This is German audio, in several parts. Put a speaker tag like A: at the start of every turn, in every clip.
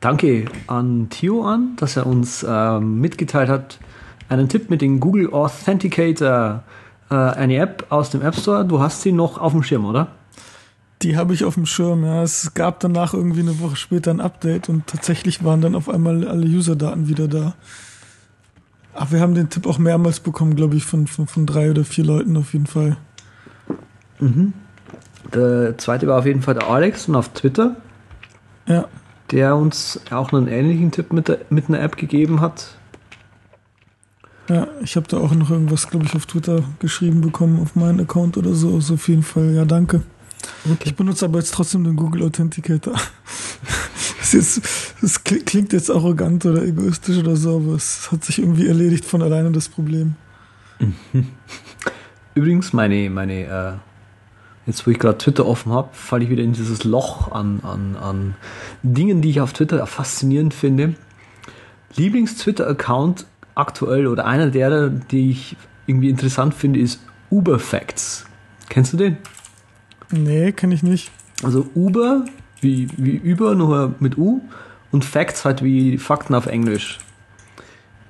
A: danke an Theo an, dass er uns äh, mitgeteilt hat, einen Tipp mit dem Google Authenticator, äh, eine App aus dem App Store. Du hast sie noch auf dem Schirm, oder?
B: Die habe ich auf dem Schirm, ja. Es gab danach irgendwie eine Woche später ein Update und tatsächlich waren dann auf einmal alle User-Daten wieder da. Ach, wir haben den Tipp auch mehrmals bekommen, glaube ich, von, von, von drei oder vier Leuten auf jeden Fall.
A: Mhm. Der zweite war auf jeden Fall der Alex und auf Twitter.
B: Ja.
A: Der uns auch einen ähnlichen Tipp mit, der, mit einer App gegeben hat.
B: Ja, ich habe da auch noch irgendwas, glaube ich, auf Twitter geschrieben bekommen, auf meinen Account oder so. Also auf jeden Fall, ja, danke. Okay. Ich benutze aber jetzt trotzdem den Google Authenticator. Das, jetzt, das klingt jetzt arrogant oder egoistisch oder so, aber es hat sich irgendwie erledigt von alleine das Problem.
A: Übrigens, meine, meine äh, jetzt wo ich gerade Twitter offen habe, falle ich wieder in dieses Loch an, an, an Dingen, die ich auf Twitter faszinierend finde. Lieblings-Twitter-Account aktuell oder einer derer, die ich irgendwie interessant finde, ist Uberfacts. Kennst du den?
B: Nee, kenne ich nicht.
A: Also Uber, wie, wie über, nur mit U, und Facts halt wie Fakten auf Englisch.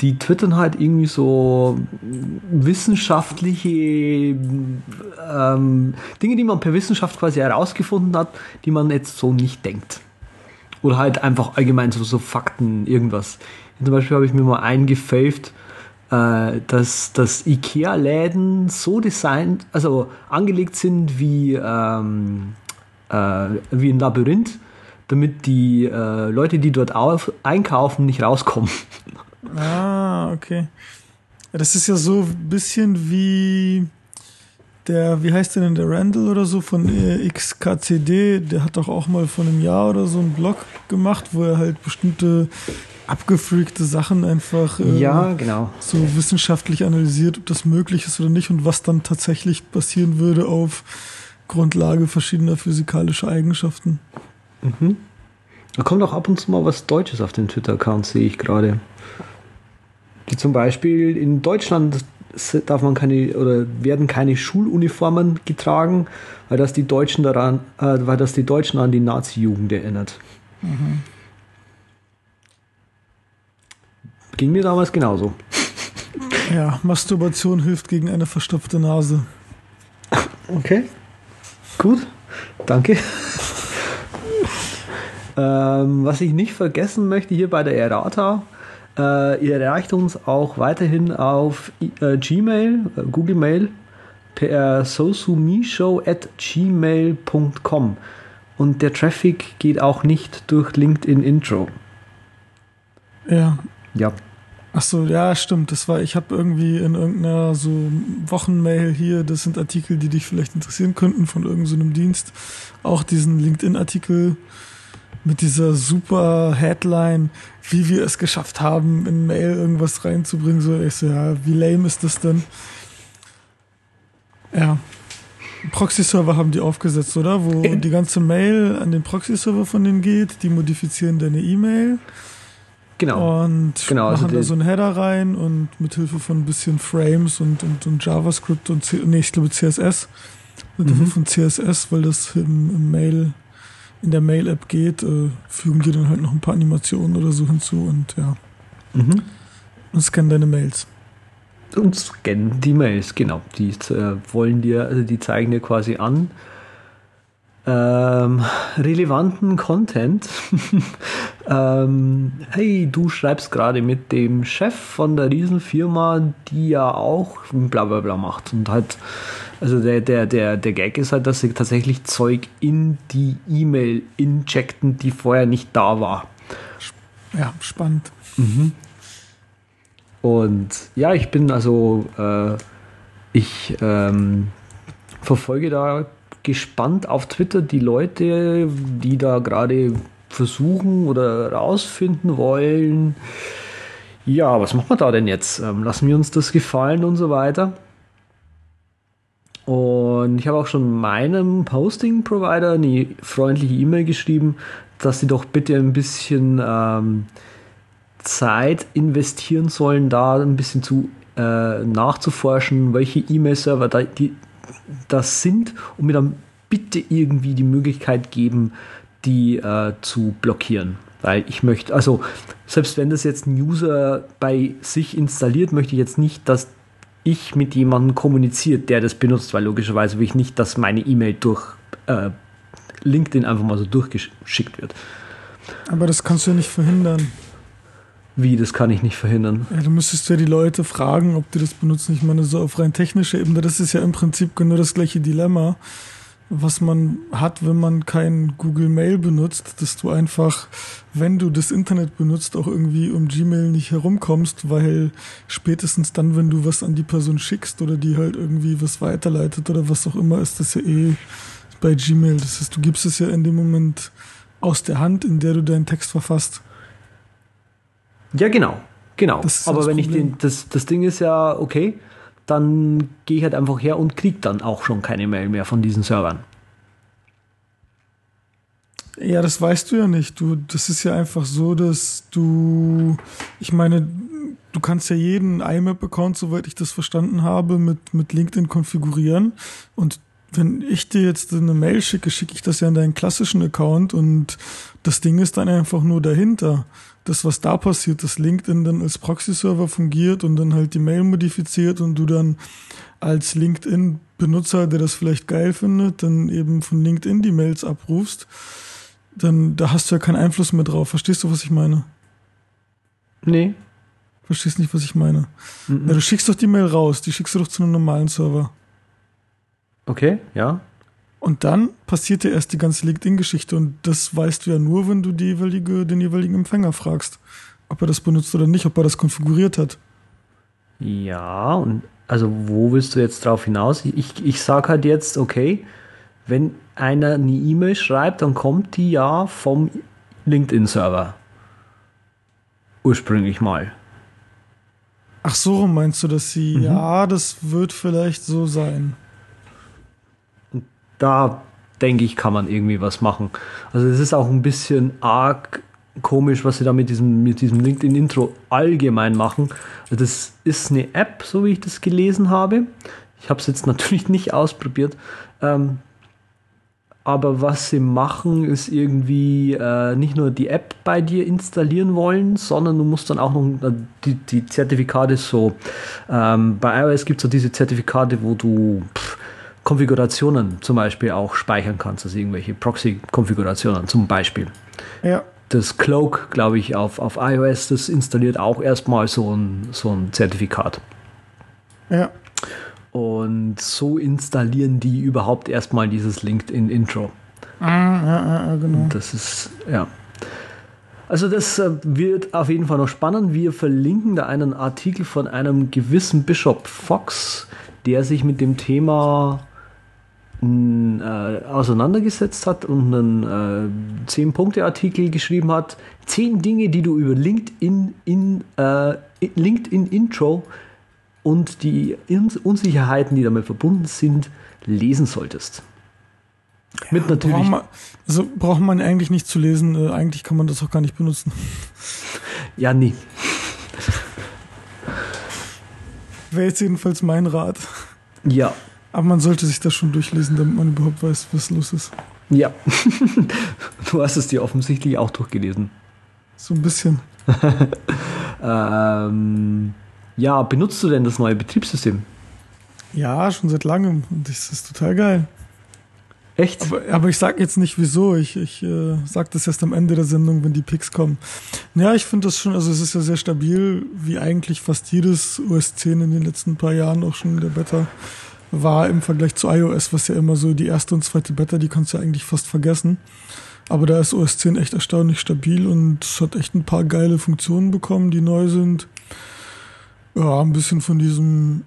A: Die twittern halt irgendwie so wissenschaftliche ähm, Dinge, die man per Wissenschaft quasi herausgefunden hat, die man jetzt so nicht denkt. Oder halt einfach allgemein so, so Fakten, irgendwas. Zum Beispiel habe ich mir mal eingefaved, äh, dass, dass IKEA-Läden so designt, also angelegt sind wie, ähm, äh, wie ein Labyrinth, damit die äh, Leute, die dort auf, einkaufen, nicht rauskommen.
B: Ah, okay. Das ist ja so ein bisschen wie der, wie heißt der denn, der Randall oder so von äh, XKCD, der hat doch auch mal vor einem Jahr oder so einen Blog gemacht, wo er halt bestimmte abgefreakte Sachen einfach
A: äh, ja, genau.
B: so wissenschaftlich analysiert, ob das möglich ist oder nicht und was dann tatsächlich passieren würde auf Grundlage verschiedener physikalischer Eigenschaften.
A: Mhm. Da kommt auch ab und zu mal was Deutsches auf den Twitter-Account, sehe ich gerade. Die zum Beispiel in Deutschland darf man keine oder werden keine Schuluniformen getragen, weil das die Deutschen daran, äh, weil das die Deutschen an die Nazi-Jugend erinnert. Mhm. Ging mir damals genauso.
B: Ja, Masturbation hilft gegen eine verstopfte Nase.
A: Okay. Gut. Danke. ähm, was ich nicht vergessen möchte hier bei der Errata, äh, ihr erreicht uns auch weiterhin auf äh, Gmail, äh, Google Mail, per sosumishow at gmail.com. Und der Traffic geht auch nicht durch LinkedIn Intro.
B: Ja.
A: Ja.
B: Ach so, ja, stimmt. Das war, ich habe irgendwie in irgendeiner so Wochenmail hier, das sind Artikel, die dich vielleicht interessieren könnten von irgendeinem so Dienst, auch diesen LinkedIn-Artikel mit dieser super Headline, wie wir es geschafft haben, in Mail irgendwas reinzubringen. So, ich so, ja, wie lame ist das denn? Ja. Proxy-Server haben die aufgesetzt, oder? Wo die ganze Mail an den Proxy-Server von denen geht, die modifizieren deine E-Mail
A: Genau.
B: Und
A: genau,
B: also machen also da so einen Header rein und mit Hilfe von ein bisschen Frames und, und, und JavaScript und C nee, ich glaube CSS. Mit Hilfe mhm. von CSS, weil das im, im Mail, in der Mail-App geht, äh, fügen die dann halt noch ein paar Animationen oder so hinzu und ja. Mhm. Und scannen deine Mails.
A: Und scannen die Mails, genau. Die äh, wollen dir, also die zeigen dir quasi an, ähm, relevanten Content. ähm, hey, du schreibst gerade mit dem Chef von der Riesenfirma, die ja auch bla bla bla macht. Und halt, also der, der, der, der Gag ist halt, dass sie tatsächlich Zeug in die E-Mail injecten, die vorher nicht da war.
B: Ja, spannend.
A: Mhm. Und ja, ich bin also, äh, ich ähm, verfolge da gespannt auf Twitter die Leute, die da gerade versuchen oder rausfinden wollen. Ja, was machen wir da denn jetzt? Ähm, lassen wir uns das gefallen und so weiter. Und ich habe auch schon meinem Posting-Provider eine freundliche E-Mail geschrieben, dass sie doch bitte ein bisschen ähm, Zeit investieren sollen, da ein bisschen zu äh, nachzuforschen, welche E-Mail-Server da, das sind und mir dann bitte irgendwie die Möglichkeit geben, die äh, zu blockieren. Weil ich möchte, also selbst wenn das jetzt ein User bei sich installiert, möchte ich jetzt nicht, dass ich mit jemandem kommuniziert, der das benutzt, weil logischerweise will ich nicht, dass meine E-Mail durch äh, LinkedIn einfach mal so durchgeschickt wird.
B: Aber das kannst du ja nicht verhindern.
A: Wie, das kann ich nicht verhindern.
B: Ja, du müsstest ja die Leute fragen, ob die das benutzen. Ich meine, so auf rein technischer Ebene, das ist ja im Prinzip genau das gleiche Dilemma, was man hat, wenn man kein Google Mail benutzt, dass du einfach, wenn du das Internet benutzt, auch irgendwie um Gmail nicht herumkommst, weil spätestens dann, wenn du was an die Person schickst oder die halt irgendwie was weiterleitet oder was auch immer, ist das ja eh bei Gmail. Das heißt, du gibst es ja in dem Moment aus der Hand, in der du deinen Text verfasst.
A: Ja, genau. Genau. Aber wenn Problem. ich den, das, das Ding ist ja, okay, dann gehe ich halt einfach her und kriege dann auch schon keine Mail mehr von diesen Servern.
B: Ja, das weißt du ja nicht. Du, das ist ja einfach so, dass du, ich meine, du kannst ja jeden IMAP-Account, soweit ich das verstanden habe, mit, mit LinkedIn konfigurieren. Und wenn ich dir jetzt eine Mail schicke, schicke ich das ja in deinen klassischen Account und das Ding ist dann einfach nur dahinter das, was da passiert, dass LinkedIn dann als Proxy-Server fungiert und dann halt die Mail modifiziert und du dann als LinkedIn-Benutzer, der das vielleicht geil findet, dann eben von LinkedIn die Mails abrufst, dann da hast du ja keinen Einfluss mehr drauf. Verstehst du, was ich meine?
A: Nee.
B: Verstehst nicht, was ich meine? Mhm. Ja, du schickst doch die Mail raus, die schickst du doch zu einem normalen Server.
A: Okay, ja.
B: Und dann passiert ja erst die ganze LinkedIn-Geschichte und das weißt du ja nur, wenn du die jeweilige, den jeweiligen Empfänger fragst, ob er das benutzt oder nicht, ob er das konfiguriert hat.
A: Ja, und also wo willst du jetzt drauf hinaus? Ich, ich sage halt jetzt, okay, wenn einer eine E-Mail schreibt, dann kommt die ja vom LinkedIn-Server. Ursprünglich mal.
B: Ach so, meinst du, dass sie, mhm. ja, das wird vielleicht so sein
A: da denke ich, kann man irgendwie was machen. Also es ist auch ein bisschen arg komisch, was sie da mit diesem, mit diesem LinkedIn-Intro allgemein machen. Also das ist eine App, so wie ich das gelesen habe. Ich habe es jetzt natürlich nicht ausprobiert. Ähm, aber was sie machen, ist irgendwie äh, nicht nur die App bei dir installieren wollen, sondern du musst dann auch noch äh, die, die Zertifikate so. Ähm, bei iOS gibt es so diese Zertifikate, wo du pff, Konfigurationen zum Beispiel auch speichern kannst, also irgendwelche Proxy-Konfigurationen zum Beispiel.
B: Ja.
A: Das Cloak, glaube ich, auf, auf iOS, das installiert auch erstmal so ein, so ein Zertifikat.
B: Ja.
A: Und so installieren die überhaupt erstmal dieses LinkedIn-Intro.
B: Ah, ja, ja, genau.
A: Und das ist, ja. Also das äh, wird auf jeden Fall noch spannend. Wir verlinken da einen Artikel von einem gewissen Bishop Fox, der sich mit dem Thema äh, auseinandergesetzt hat und einen äh, 10-Punkte-Artikel geschrieben hat. 10 Dinge, die du über LinkedIn, in, äh, LinkedIn Intro und die Unsicherheiten, die damit verbunden sind, lesen solltest.
B: Ja, Mit natürlich. Braucht man, also braucht man eigentlich nicht zu lesen, äh, eigentlich kann man das auch gar nicht benutzen.
A: Ja, nie.
B: Wäre jetzt jedenfalls mein Rat.
A: Ja,
B: aber man sollte sich das schon durchlesen, damit man überhaupt weiß, was los ist.
A: Ja. du hast es dir offensichtlich auch durchgelesen.
B: So ein bisschen.
A: ähm, ja, benutzt du denn das neue Betriebssystem?
B: Ja, schon seit langem. Und das ist total geil.
A: Echt?
B: Aber, aber ich sag jetzt nicht wieso. Ich, ich äh, sag das erst am Ende der Sendung, wenn die Picks kommen. Ja, ich finde das schon, also es ist ja sehr stabil, wie eigentlich fast jedes OS 10 in den letzten paar Jahren auch schon in der Beta war im Vergleich zu iOS, was ja immer so die erste und zweite Beta, die kannst du ja eigentlich fast vergessen. Aber da ist OS 10 echt erstaunlich stabil und hat echt ein paar geile Funktionen bekommen, die neu sind. Ja, ein bisschen von diesem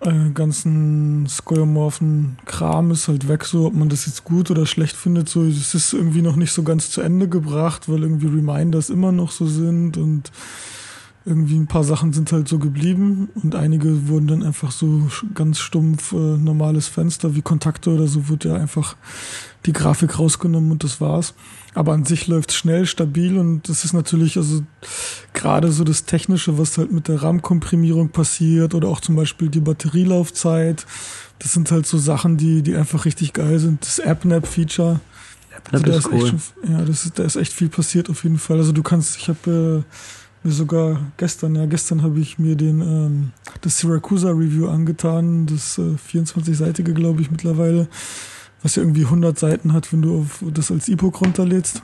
B: äh, ganzen skeuomorphen Kram ist halt weg, so ob man das jetzt gut oder schlecht findet. So, es ist irgendwie noch nicht so ganz zu Ende gebracht, weil irgendwie Reminders immer noch so sind und irgendwie ein paar Sachen sind halt so geblieben und einige wurden dann einfach so ganz stumpf äh, normales Fenster wie Kontakte oder so wurde ja einfach die Grafik rausgenommen und das war's. Aber an sich läuft schnell, stabil und das ist natürlich also gerade so das Technische, was halt mit der RAM-Komprimierung passiert oder auch zum Beispiel die Batterielaufzeit. Das sind halt so Sachen, die, die einfach richtig geil sind. Das AppNap-Feature Also da, ist cool. echt schon, ja, das ist, da ist echt viel passiert auf jeden Fall. Also du kannst, ich habe äh, mir sogar gestern, ja, gestern habe ich mir den ähm, das Syracusa Review angetan, das äh, 24-seitige, glaube ich, mittlerweile, was ja irgendwie 100 Seiten hat, wenn du auf, das als E-Book runterlädst.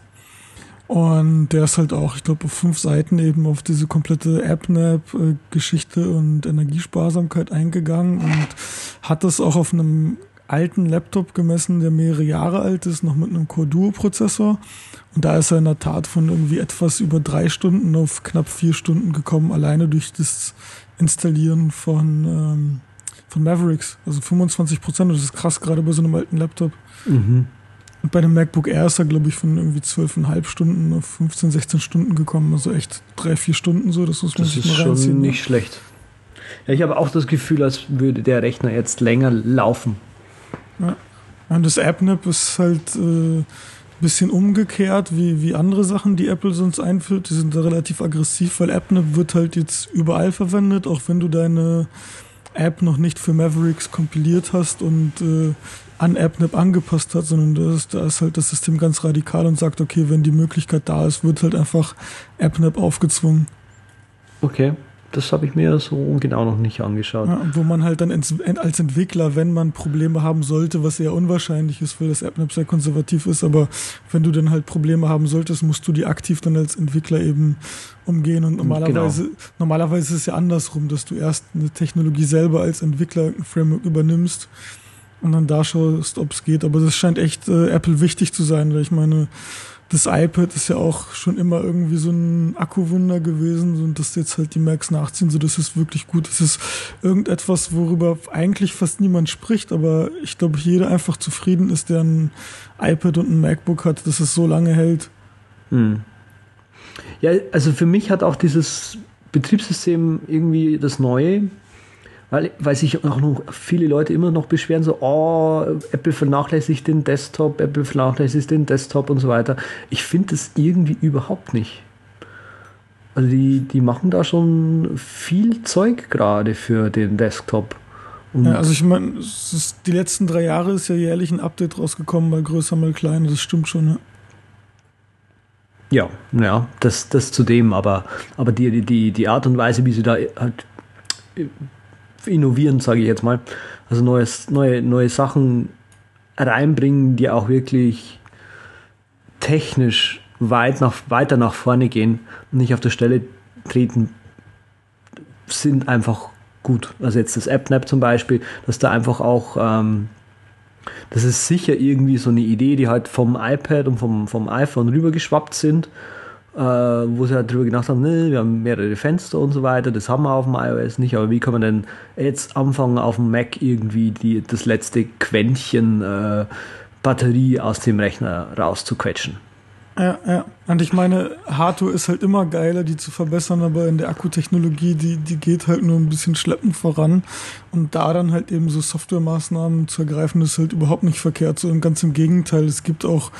B: Und der ist halt auch, ich glaube, auf fünf Seiten eben auf diese komplette AppNap-Geschichte und Energiesparsamkeit eingegangen und hat das auch auf einem alten Laptop gemessen, der mehrere Jahre alt ist, noch mit einem Core Duo Prozessor. Und da ist er in der Tat von irgendwie etwas über drei Stunden auf knapp vier Stunden gekommen, alleine durch das Installieren von, ähm, von Mavericks. Also 25 Prozent, das ist krass, gerade bei so einem alten Laptop. Mhm. Und bei dem MacBook Air ist er, glaube ich, von irgendwie 12,5 Stunden auf 15, 16 Stunden gekommen. Also echt drei, vier Stunden so, das muss man
A: sich mal reinziehen. Das ist schon nicht schlecht. Ja, ich habe auch das Gefühl, als würde der Rechner jetzt länger laufen.
B: Ja. Und das AppNap ist halt äh, ein bisschen umgekehrt wie, wie andere Sachen, die Apple sonst einführt. Die sind da relativ aggressiv, weil AppNap wird halt jetzt überall verwendet, auch wenn du deine App noch nicht für Mavericks kompiliert hast und äh, an AppNap angepasst hat, sondern da ist, da ist halt das System ganz radikal und sagt, okay, wenn die Möglichkeit da ist, wird halt einfach AppNap aufgezwungen.
A: Okay, das habe ich mir so genau noch nicht angeschaut.
B: Ja, wo man halt dann als Entwickler, wenn man Probleme haben sollte, was eher unwahrscheinlich ist, weil das AppNap sehr konservativ ist, aber wenn du dann halt Probleme haben solltest, musst du die aktiv dann als Entwickler eben umgehen und normalerweise, genau. normalerweise ist es ja andersrum, dass du erst eine Technologie selber als Entwickler ein Framework übernimmst und dann da schaust, ob es geht. Aber das scheint echt äh, Apple wichtig zu sein, weil ich meine, das iPad ist ja auch schon immer irgendwie so ein Akkuwunder gewesen und dass jetzt halt die Macs nachziehen, so das ist wirklich gut. Das ist irgendetwas, worüber eigentlich fast niemand spricht, aber ich glaube, jeder einfach zufrieden ist, der ein iPad und ein MacBook hat, dass es so lange hält. Hm.
A: Ja, also für mich hat auch dieses Betriebssystem irgendwie das Neue weil, weil sich auch noch viele Leute immer noch beschweren, so, oh, Apple vernachlässigt den Desktop, Apple vernachlässigt den Desktop und so weiter. Ich finde das irgendwie überhaupt nicht. Also die, die machen da schon viel Zeug gerade für den Desktop.
B: Ja, also ich meine, die letzten drei Jahre ist ja jährlich ein Update rausgekommen, mal größer, mal kleiner, das stimmt schon, ja.
A: Ja, ja, das, das zudem, aber, aber die, die, die Art und Weise, wie sie da halt innovieren, sage ich jetzt mal. Also neues, neue, neue Sachen reinbringen, die auch wirklich technisch weit nach, weiter nach vorne gehen und nicht auf der Stelle treten, sind einfach gut. Also jetzt das AppNap zum Beispiel, dass da einfach auch, ähm, das ist sicher irgendwie so eine Idee, die halt vom iPad und vom, vom iPhone rübergeschwappt sind äh, wo sie halt drüber gedacht haben, ne, wir haben mehrere Fenster und so weiter, das haben wir auf dem iOS nicht, aber wie kann man denn jetzt anfangen, auf dem Mac irgendwie die, das letzte Quäntchen äh, Batterie aus dem Rechner rauszuquetschen?
B: Ja, ja. Und ich meine, Hardware ist halt immer geiler, die zu verbessern, aber in der Akkutechnologie, die, die geht halt nur ein bisschen schleppend voran. Und da dann halt eben so Softwaremaßnahmen zu ergreifen, ist halt überhaupt nicht verkehrt. So ganz im Gegenteil. Es gibt auch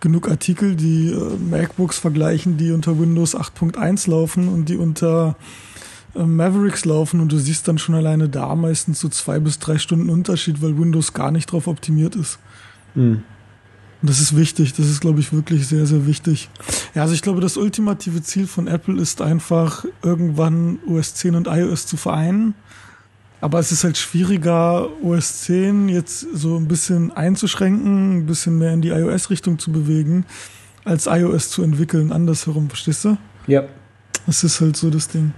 B: genug Artikel, die äh, MacBooks vergleichen, die unter Windows 8.1 laufen und die unter äh, Mavericks laufen und du siehst dann schon alleine da meistens so zwei bis drei Stunden Unterschied, weil Windows gar nicht drauf optimiert ist. Mhm. Und das ist wichtig, das ist, glaube ich, wirklich sehr, sehr wichtig. Ja, also ich glaube, das ultimative Ziel von Apple ist einfach, irgendwann OS 10 und iOS zu vereinen. Aber es ist halt schwieriger, OS 10 jetzt so ein bisschen einzuschränken, ein bisschen mehr in die iOS-Richtung zu bewegen, als iOS zu entwickeln, andersherum, verstehst du?
A: Ja.
B: Das ist halt so das Ding.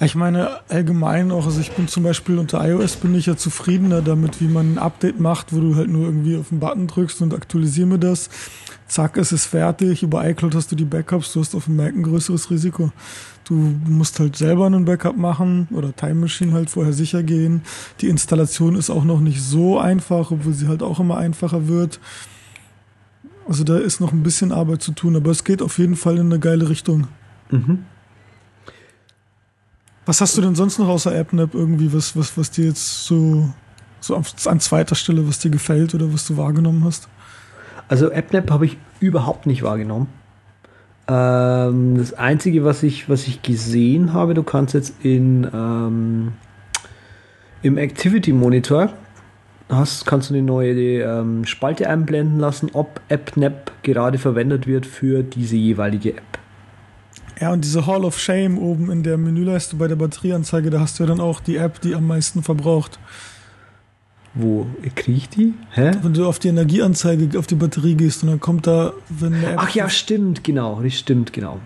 B: Ich meine, allgemein auch, also ich bin zum Beispiel unter iOS bin ich ja zufriedener damit, wie man ein Update macht, wo du halt nur irgendwie auf den Button drückst und aktualisiere mir das. Zack, es ist fertig. Über iCloud hast du die Backups, du hast auf dem Mac ein größeres Risiko. Du musst halt selber einen Backup machen oder Time Machine halt vorher sicher gehen. Die Installation ist auch noch nicht so einfach, obwohl sie halt auch immer einfacher wird. Also da ist noch ein bisschen Arbeit zu tun, aber es geht auf jeden Fall in eine geile Richtung. Mhm. Was hast du denn sonst noch außer AppNap irgendwie, was, was, was dir jetzt so, so an zweiter Stelle, was dir gefällt oder was du wahrgenommen hast?
A: Also AppNap habe ich überhaupt nicht wahrgenommen. Ähm, das Einzige, was ich, was ich gesehen habe, du kannst jetzt in, ähm, im Activity Monitor hast, kannst du eine neue ähm, Spalte einblenden lassen, ob AppNap gerade verwendet wird für diese jeweilige App.
B: Ja, und diese Hall of Shame oben in der Menüleiste bei der Batterieanzeige, da hast du ja dann auch die App, die am meisten verbraucht.
A: Wo kriege ich die? Hä?
B: Wenn du auf die Energieanzeige, auf die Batterie gehst und dann kommt da, wenn eine
A: App Ach ja, stimmt, genau, das stimmt, genau.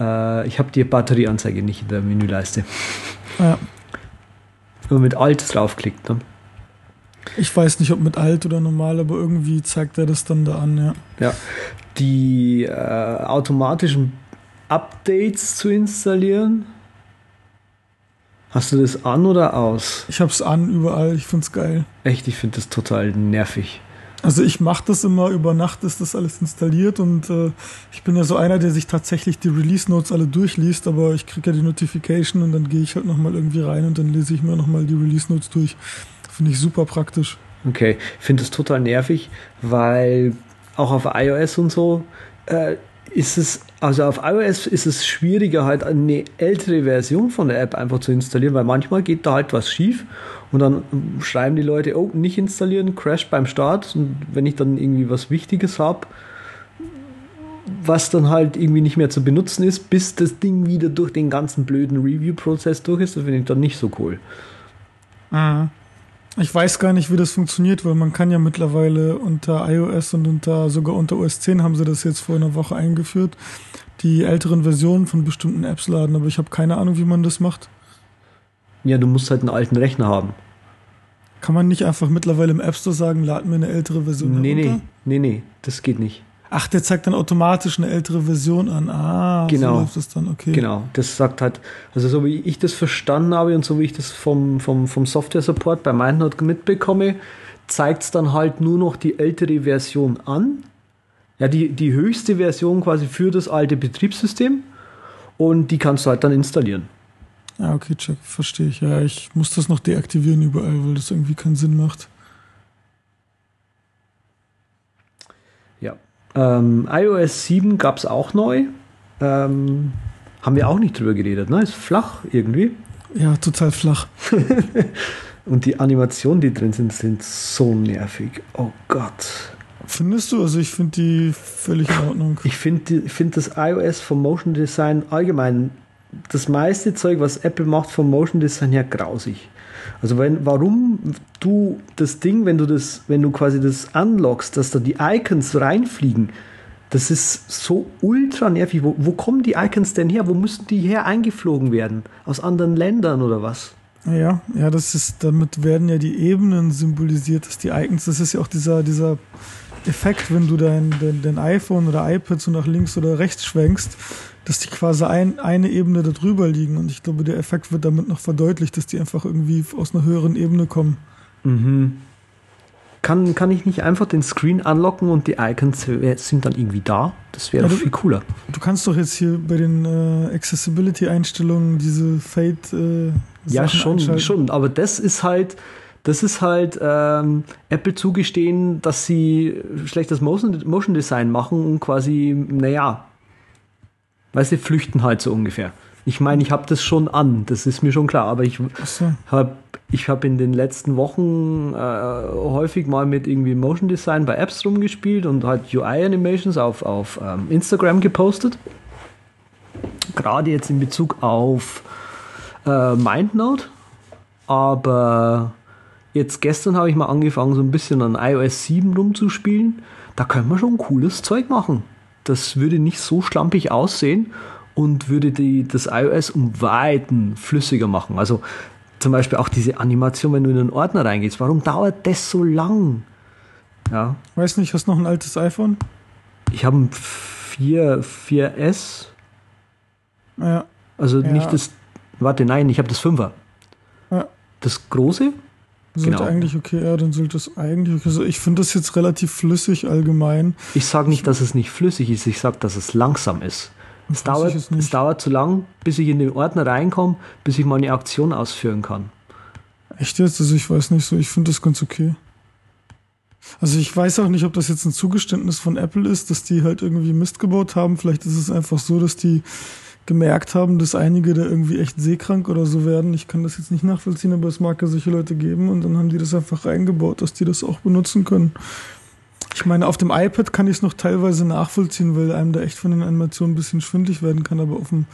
A: Äh, ich habe die Batterieanzeige nicht in der Menüleiste. Ja. Wenn man mit Alt draufklickt, ne?
B: Ich weiß nicht, ob mit alt oder normal, aber irgendwie zeigt er das dann da an, ja.
A: Ja. Die äh, automatischen Updates zu installieren. Hast du das an oder aus?
B: Ich hab's an überall, ich find's geil.
A: Echt, ich find das total nervig.
B: Also ich mache das immer, über Nacht ist das alles installiert und äh, ich bin ja so einer, der sich tatsächlich die Release Notes alle durchliest, aber ich kriege ja die Notification und dann gehe ich halt nochmal irgendwie rein und dann lese ich mir nochmal die Release Notes durch. Finde ich super praktisch.
A: Okay, ich finde es total nervig, weil auch auf iOS und so äh, ist es, also auf iOS ist es schwieriger, halt eine ältere Version von der App einfach zu installieren, weil manchmal geht da halt was schief und dann schreiben die Leute, oh, nicht installieren, Crash beim Start. Und wenn ich dann irgendwie was Wichtiges habe, was dann halt irgendwie nicht mehr zu benutzen ist, bis das Ding wieder durch den ganzen blöden Review-Prozess durch ist, das finde ich dann nicht so cool.
B: Mhm. Ich weiß gar nicht, wie das funktioniert, weil man kann ja mittlerweile unter iOS und unter sogar unter OS 10 haben sie das jetzt vor einer Woche eingeführt, die älteren Versionen von bestimmten Apps laden, aber ich habe keine Ahnung, wie man das macht.
A: Ja, du musst halt einen alten Rechner haben.
B: Kann man nicht einfach mittlerweile im App Store sagen, lad mir eine ältere Version
A: nee, herunter? Nee, nee, nee, das geht nicht.
B: Ach, der zeigt dann automatisch eine ältere Version an. Ah,
A: genau.
B: so läuft das dann, okay.
A: Genau, das sagt halt, also so wie ich das verstanden habe und so wie ich das vom, vom, vom Software-Support bei MindNote mitbekomme, zeigt es dann halt nur noch die ältere Version an. Ja, die, die höchste Version quasi für das alte Betriebssystem und die kannst du halt dann installieren.
B: Ja, okay, check, verstehe ich. Ja, ich muss das noch deaktivieren überall, weil das irgendwie keinen Sinn macht.
A: Ähm, iOS 7 gab es auch neu. Ähm, haben wir auch nicht drüber geredet, ne? Ist flach irgendwie.
B: Ja, total flach.
A: Und die Animationen, die drin sind, sind so nervig. Oh Gott.
B: Findest du? Also ich finde die völlig in Ordnung.
A: Ich finde find das iOS vom Motion Design allgemein, das meiste Zeug, was Apple macht vom Motion Design her grausig. Also wenn, warum du das Ding, wenn du das, wenn du quasi das unlockst, dass da die Icons reinfliegen, das ist so ultra nervig. Wo, wo kommen die Icons denn her? Wo müssen die her eingeflogen werden? Aus anderen Ländern oder was?
B: Ja, ja, das ist, damit werden ja die Ebenen symbolisiert, dass die Icons, das ist ja auch dieser, dieser Effekt, wenn du dein, dein, dein iPhone oder iPad so nach links oder rechts schwenkst, dass die quasi ein, eine Ebene darüber liegen. Und ich glaube, der Effekt wird damit noch verdeutlicht, dass die einfach irgendwie aus einer höheren Ebene kommen.
A: Mhm. Kann, kann ich nicht einfach den Screen unlocken und die Icons sind dann irgendwie da? Das wäre ja, viel cooler.
B: Du kannst doch jetzt hier bei den äh, Accessibility-Einstellungen diese Fade. Äh,
A: ja, schon, schon. Aber das ist halt, das ist halt ähm, Apple zugestehen, dass sie schlechtes Motion, Motion Design machen und quasi, naja, weil sie flüchten halt so ungefähr. Ich meine, ich habe das schon an, das ist mir schon klar, aber ich so. habe ich hab in den letzten Wochen äh, häufig mal mit irgendwie Motion Design bei Apps rumgespielt und halt UI Animations auf, auf ähm, Instagram gepostet. Gerade jetzt in Bezug auf äh, MindNote. Aber jetzt gestern habe ich mal angefangen, so ein bisschen an iOS 7 rumzuspielen. Da können wir schon cooles Zeug machen das würde nicht so schlampig aussehen und würde die, das iOS um Weiten flüssiger machen. Also zum Beispiel auch diese Animation, wenn du in einen Ordner reingehst. Warum dauert das so lang?
B: Ja. Weiß nicht, hast du noch ein altes iPhone?
A: Ich habe ein 4, 4S.
B: Ja.
A: Also ja. nicht das. Warte, nein, ich habe das 5er.
B: Ja.
A: Das große?
B: Sollte genau. eigentlich okay, ja, dann sollte es eigentlich okay sein. Ich finde das jetzt relativ flüssig allgemein.
A: Ich sage nicht, dass es nicht flüssig ist, ich sage, dass es langsam ist. Es dauert, es dauert zu lang, bis ich in den Ordner reinkomme, bis ich mal eine Aktion ausführen kann.
B: Echt jetzt? Also ich weiß nicht so, ich finde das ganz okay. Also ich weiß auch nicht, ob das jetzt ein Zugeständnis von Apple ist, dass die halt irgendwie Mist gebaut haben. Vielleicht ist es einfach so, dass die gemerkt haben, dass einige da irgendwie echt seekrank oder so werden. Ich kann das jetzt nicht nachvollziehen, aber es mag ja solche Leute geben und dann haben die das einfach reingebaut, dass die das auch benutzen können. Ich meine, auf dem iPad kann ich es noch teilweise nachvollziehen, weil einem da echt von den Animationen ein bisschen schwindlig werden kann, aber auf dem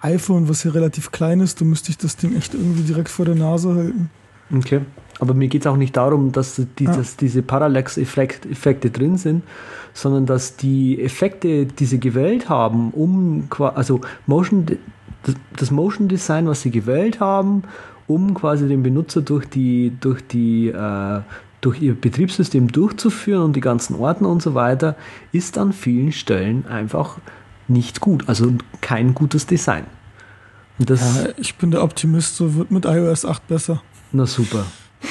B: iPhone, was hier relativ klein ist, da müsste ich das Ding echt irgendwie direkt vor der Nase halten.
A: Okay. Aber mir geht es auch nicht darum, dass, die, ja. dass diese Parallax-Effekte drin sind, sondern dass die Effekte, die sie gewählt haben, um also Motion, das, das Motion Design, was sie gewählt haben, um quasi den Benutzer durch die, durch die äh, durch ihr Betriebssystem durchzuführen und die ganzen Ordner und so weiter, ist an vielen Stellen einfach nicht gut. Also kein gutes Design.
B: ja, ich bin der Optimist, so wird mit iOS 8 besser.
A: Na super.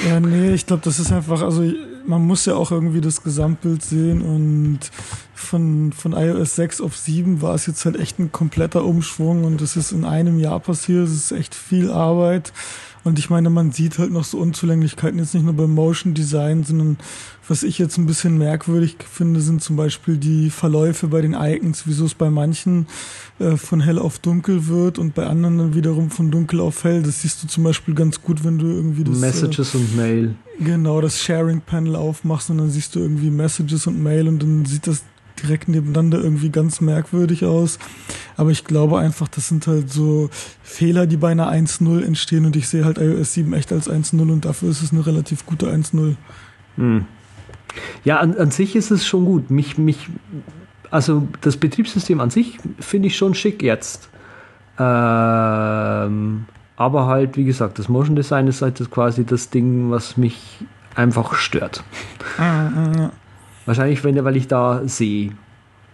B: Ja, nee, ich glaube, das ist einfach, also man muss ja auch irgendwie das Gesamtbild sehen und von, von iOS 6 auf 7 war es jetzt halt echt ein kompletter Umschwung und das ist in einem Jahr passiert, es ist echt viel Arbeit und ich meine, man sieht halt noch so Unzulänglichkeiten, jetzt nicht nur beim Motion Design, sondern was ich jetzt ein bisschen merkwürdig finde, sind zum Beispiel die Verläufe bei den Icons, wieso es bei manchen äh, von hell auf dunkel wird und bei anderen dann wiederum von dunkel auf hell. Das siehst du zum Beispiel ganz gut, wenn du irgendwie das.
A: Messages äh, und Mail.
B: Genau, das Sharing Panel aufmachst und dann siehst du irgendwie Messages und Mail und dann sieht das direkt nebeneinander irgendwie ganz merkwürdig aus. Aber ich glaube einfach, das sind halt so Fehler, die bei einer 1.0 entstehen und ich sehe halt iOS 7 echt als 1.0 und dafür ist es eine relativ gute 1.0.
A: Hm. Ja, an, an sich ist es schon gut. Mich, mich, also das Betriebssystem an sich finde ich schon schick jetzt. Ähm, aber halt, wie gesagt, das Motion Design ist halt das quasi das Ding, was mich einfach stört. Ah, ah. Wahrscheinlich, wenn, weil ich da sehe,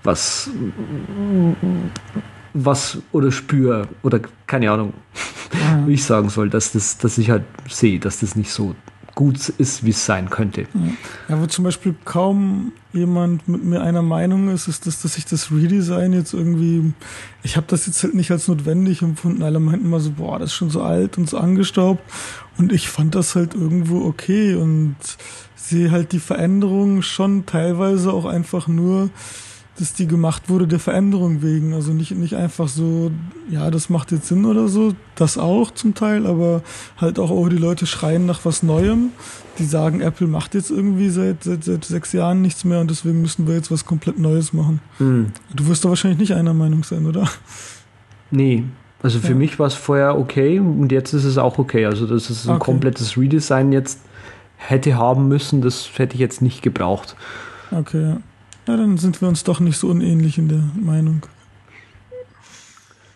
A: was, was oder spüre oder keine Ahnung, wie ich sagen soll, dass, das, dass ich halt sehe, dass das nicht so gut ist, wie es sein könnte.
B: Ja, wo zum Beispiel kaum jemand mit mir einer Meinung ist, ist das, dass ich das Redesign jetzt irgendwie, ich habe das jetzt halt nicht als notwendig empfunden. Alle meinten immer so, boah, das ist schon so alt und so angestaubt. Und ich fand das halt irgendwo okay und sehe halt die Veränderung schon teilweise auch einfach nur, dass die gemacht wurde der Veränderung wegen. Also nicht, nicht einfach so, ja, das macht jetzt Sinn oder so. Das auch zum Teil, aber halt auch, oh, die Leute schreien nach was Neuem. Die sagen, Apple macht jetzt irgendwie seit, seit, seit sechs Jahren nichts mehr und deswegen müssen wir jetzt was komplett Neues machen. Mhm. Du wirst da wahrscheinlich nicht einer Meinung sein, oder?
A: Nee. Also für ja. mich war es vorher okay und jetzt ist es auch okay. Also das ist ein okay. komplettes Redesign jetzt hätte haben müssen, das hätte ich jetzt nicht gebraucht.
B: Okay, ja. Ja, dann sind wir uns doch nicht so unähnlich in der Meinung.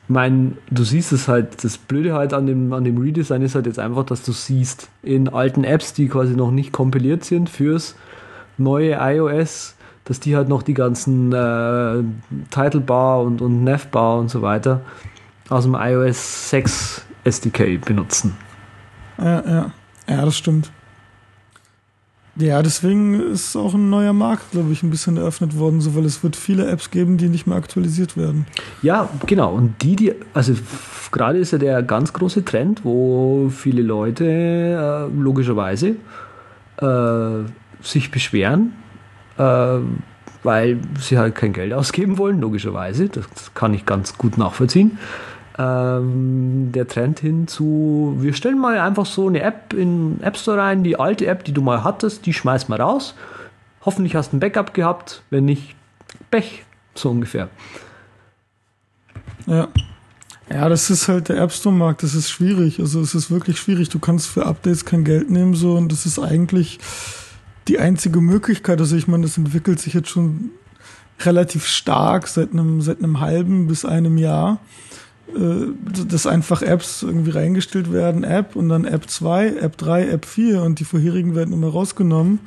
A: Ich meine, du siehst es halt, das Blöde halt an dem, an dem Redesign ist halt jetzt einfach, dass du siehst, in alten Apps, die quasi noch nicht kompiliert sind fürs neue iOS, dass die halt noch die ganzen äh, Title Bar und, und Nav Bar und so weiter aus dem iOS 6 SDK benutzen.
B: Ja, ja. Ja, das stimmt. Ja, deswegen ist auch ein neuer Markt, glaube ich, ein bisschen eröffnet worden, so weil es wird viele Apps geben, die nicht mehr aktualisiert werden.
A: Ja, genau. Und die, die, also gerade ist ja der ganz große Trend, wo viele Leute äh, logischerweise äh, sich beschweren, äh, weil sie halt kein Geld ausgeben wollen, logischerweise. Das kann ich ganz gut nachvollziehen ähm, der Trend hin zu, wir stellen mal einfach so eine App in App Store rein, die alte App, die du mal hattest, die schmeiß mal raus. Hoffentlich hast du ein Backup gehabt, wenn nicht, Pech, so ungefähr.
B: Ja. Ja, das ist halt der App Store-Markt, das ist schwierig. Also es ist wirklich schwierig. Du kannst für Updates kein Geld nehmen, so und das ist eigentlich die einzige Möglichkeit. Also ich meine, das entwickelt sich jetzt schon relativ stark seit einem, seit einem halben bis einem Jahr. Äh, dass einfach Apps irgendwie reingestellt werden, App und dann App 2, App 3, App 4 und die vorherigen werden immer rausgenommen.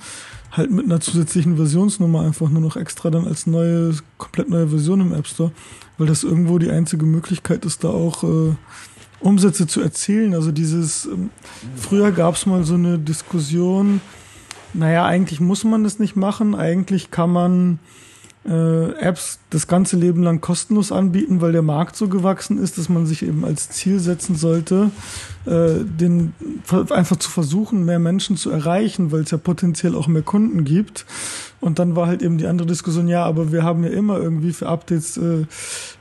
B: Halt mit einer zusätzlichen Versionsnummer einfach nur noch extra dann als neue, komplett neue Version im App Store, weil das irgendwo die einzige Möglichkeit ist, da auch äh, Umsätze zu erzielen. Also dieses, ähm, früher gab es mal so eine Diskussion, naja, eigentlich muss man das nicht machen, eigentlich kann man äh, Apps das ganze Leben lang kostenlos anbieten, weil der Markt so gewachsen ist, dass man sich eben als Ziel setzen sollte, äh, den einfach zu versuchen, mehr Menschen zu erreichen, weil es ja potenziell auch mehr Kunden gibt. Und dann war halt eben die andere Diskussion, ja, aber wir haben ja immer irgendwie für Updates äh,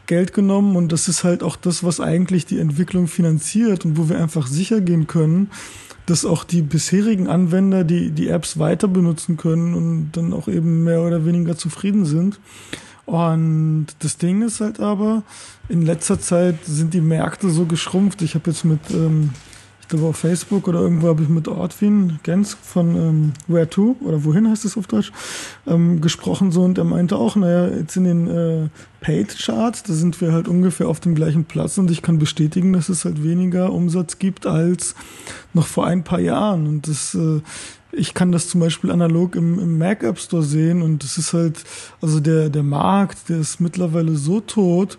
B: Geld genommen und das ist halt auch das, was eigentlich die Entwicklung finanziert und wo wir einfach sicher gehen können, dass auch die bisherigen Anwender die, die Apps weiter benutzen können und dann auch eben mehr oder weniger zufrieden sind. Und das Ding ist halt aber, in letzter Zeit sind die Märkte so geschrumpft. Ich habe jetzt mit ähm, glaube auf Facebook oder irgendwo habe ich mit Ortwin Gens von ähm, Where To oder wohin heißt es auf Deutsch ähm, gesprochen so und er meinte auch, naja, jetzt in den äh, Paid Charts, da sind wir halt ungefähr auf dem gleichen Platz und ich kann bestätigen, dass es halt weniger Umsatz gibt als noch vor ein paar Jahren und das äh, ich kann das zum Beispiel analog im, im Mac App Store sehen und das ist halt, also der, der Markt, der ist mittlerweile so tot,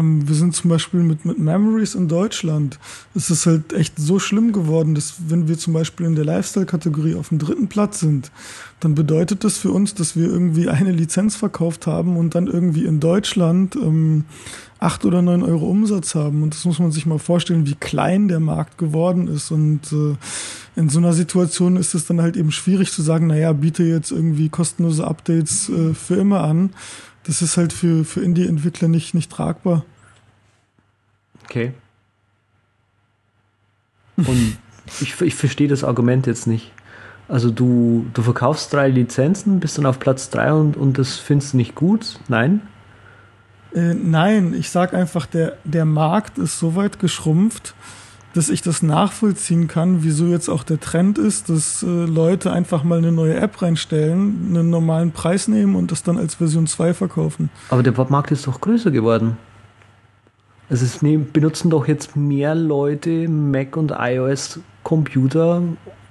B: wir sind zum Beispiel mit, mit Memories in Deutschland. Es ist halt echt so schlimm geworden, dass wenn wir zum Beispiel in der Lifestyle-Kategorie auf dem dritten Platz sind, dann bedeutet das für uns, dass wir irgendwie eine Lizenz verkauft haben und dann irgendwie in Deutschland ähm, acht oder neun Euro Umsatz haben. Und das muss man sich mal vorstellen, wie klein der Markt geworden ist. Und äh, in so einer Situation ist es dann halt eben schwierig zu sagen, naja, biete jetzt irgendwie kostenlose Updates äh, für immer an das ist halt für, für Indie-Entwickler nicht, nicht tragbar.
A: Okay. Und ich, ich verstehe das Argument jetzt nicht. Also du, du verkaufst drei Lizenzen, bist dann auf Platz drei und, und das findest du nicht gut? Nein?
B: Äh, nein, ich sag einfach, der, der Markt ist so weit geschrumpft, dass ich das nachvollziehen kann, wieso jetzt auch der Trend ist, dass äh, Leute einfach mal eine neue App reinstellen, einen normalen Preis nehmen und das dann als Version 2 verkaufen.
A: Aber der Markt ist doch größer geworden. Also es benutzen doch jetzt mehr Leute Mac und iOS Computer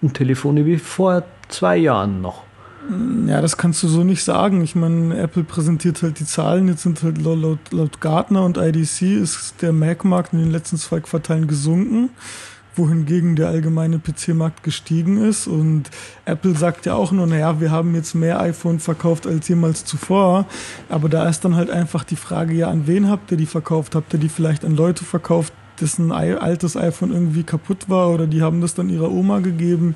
A: und Telefone wie vor zwei Jahren noch.
B: Ja, das kannst du so nicht sagen. Ich meine, Apple präsentiert halt die Zahlen. Jetzt sind halt laut, laut Gartner und IDC ist der Mac-Markt in den letzten zwei Quartalen gesunken, wohingegen der allgemeine PC-Markt gestiegen ist. Und Apple sagt ja auch nur, naja, wir haben jetzt mehr iPhone verkauft als jemals zuvor. Aber da ist dann halt einfach die Frage, ja, an wen habt ihr die verkauft? Habt ihr die vielleicht an Leute verkauft, dessen altes iPhone irgendwie kaputt war oder die haben das dann ihrer Oma gegeben,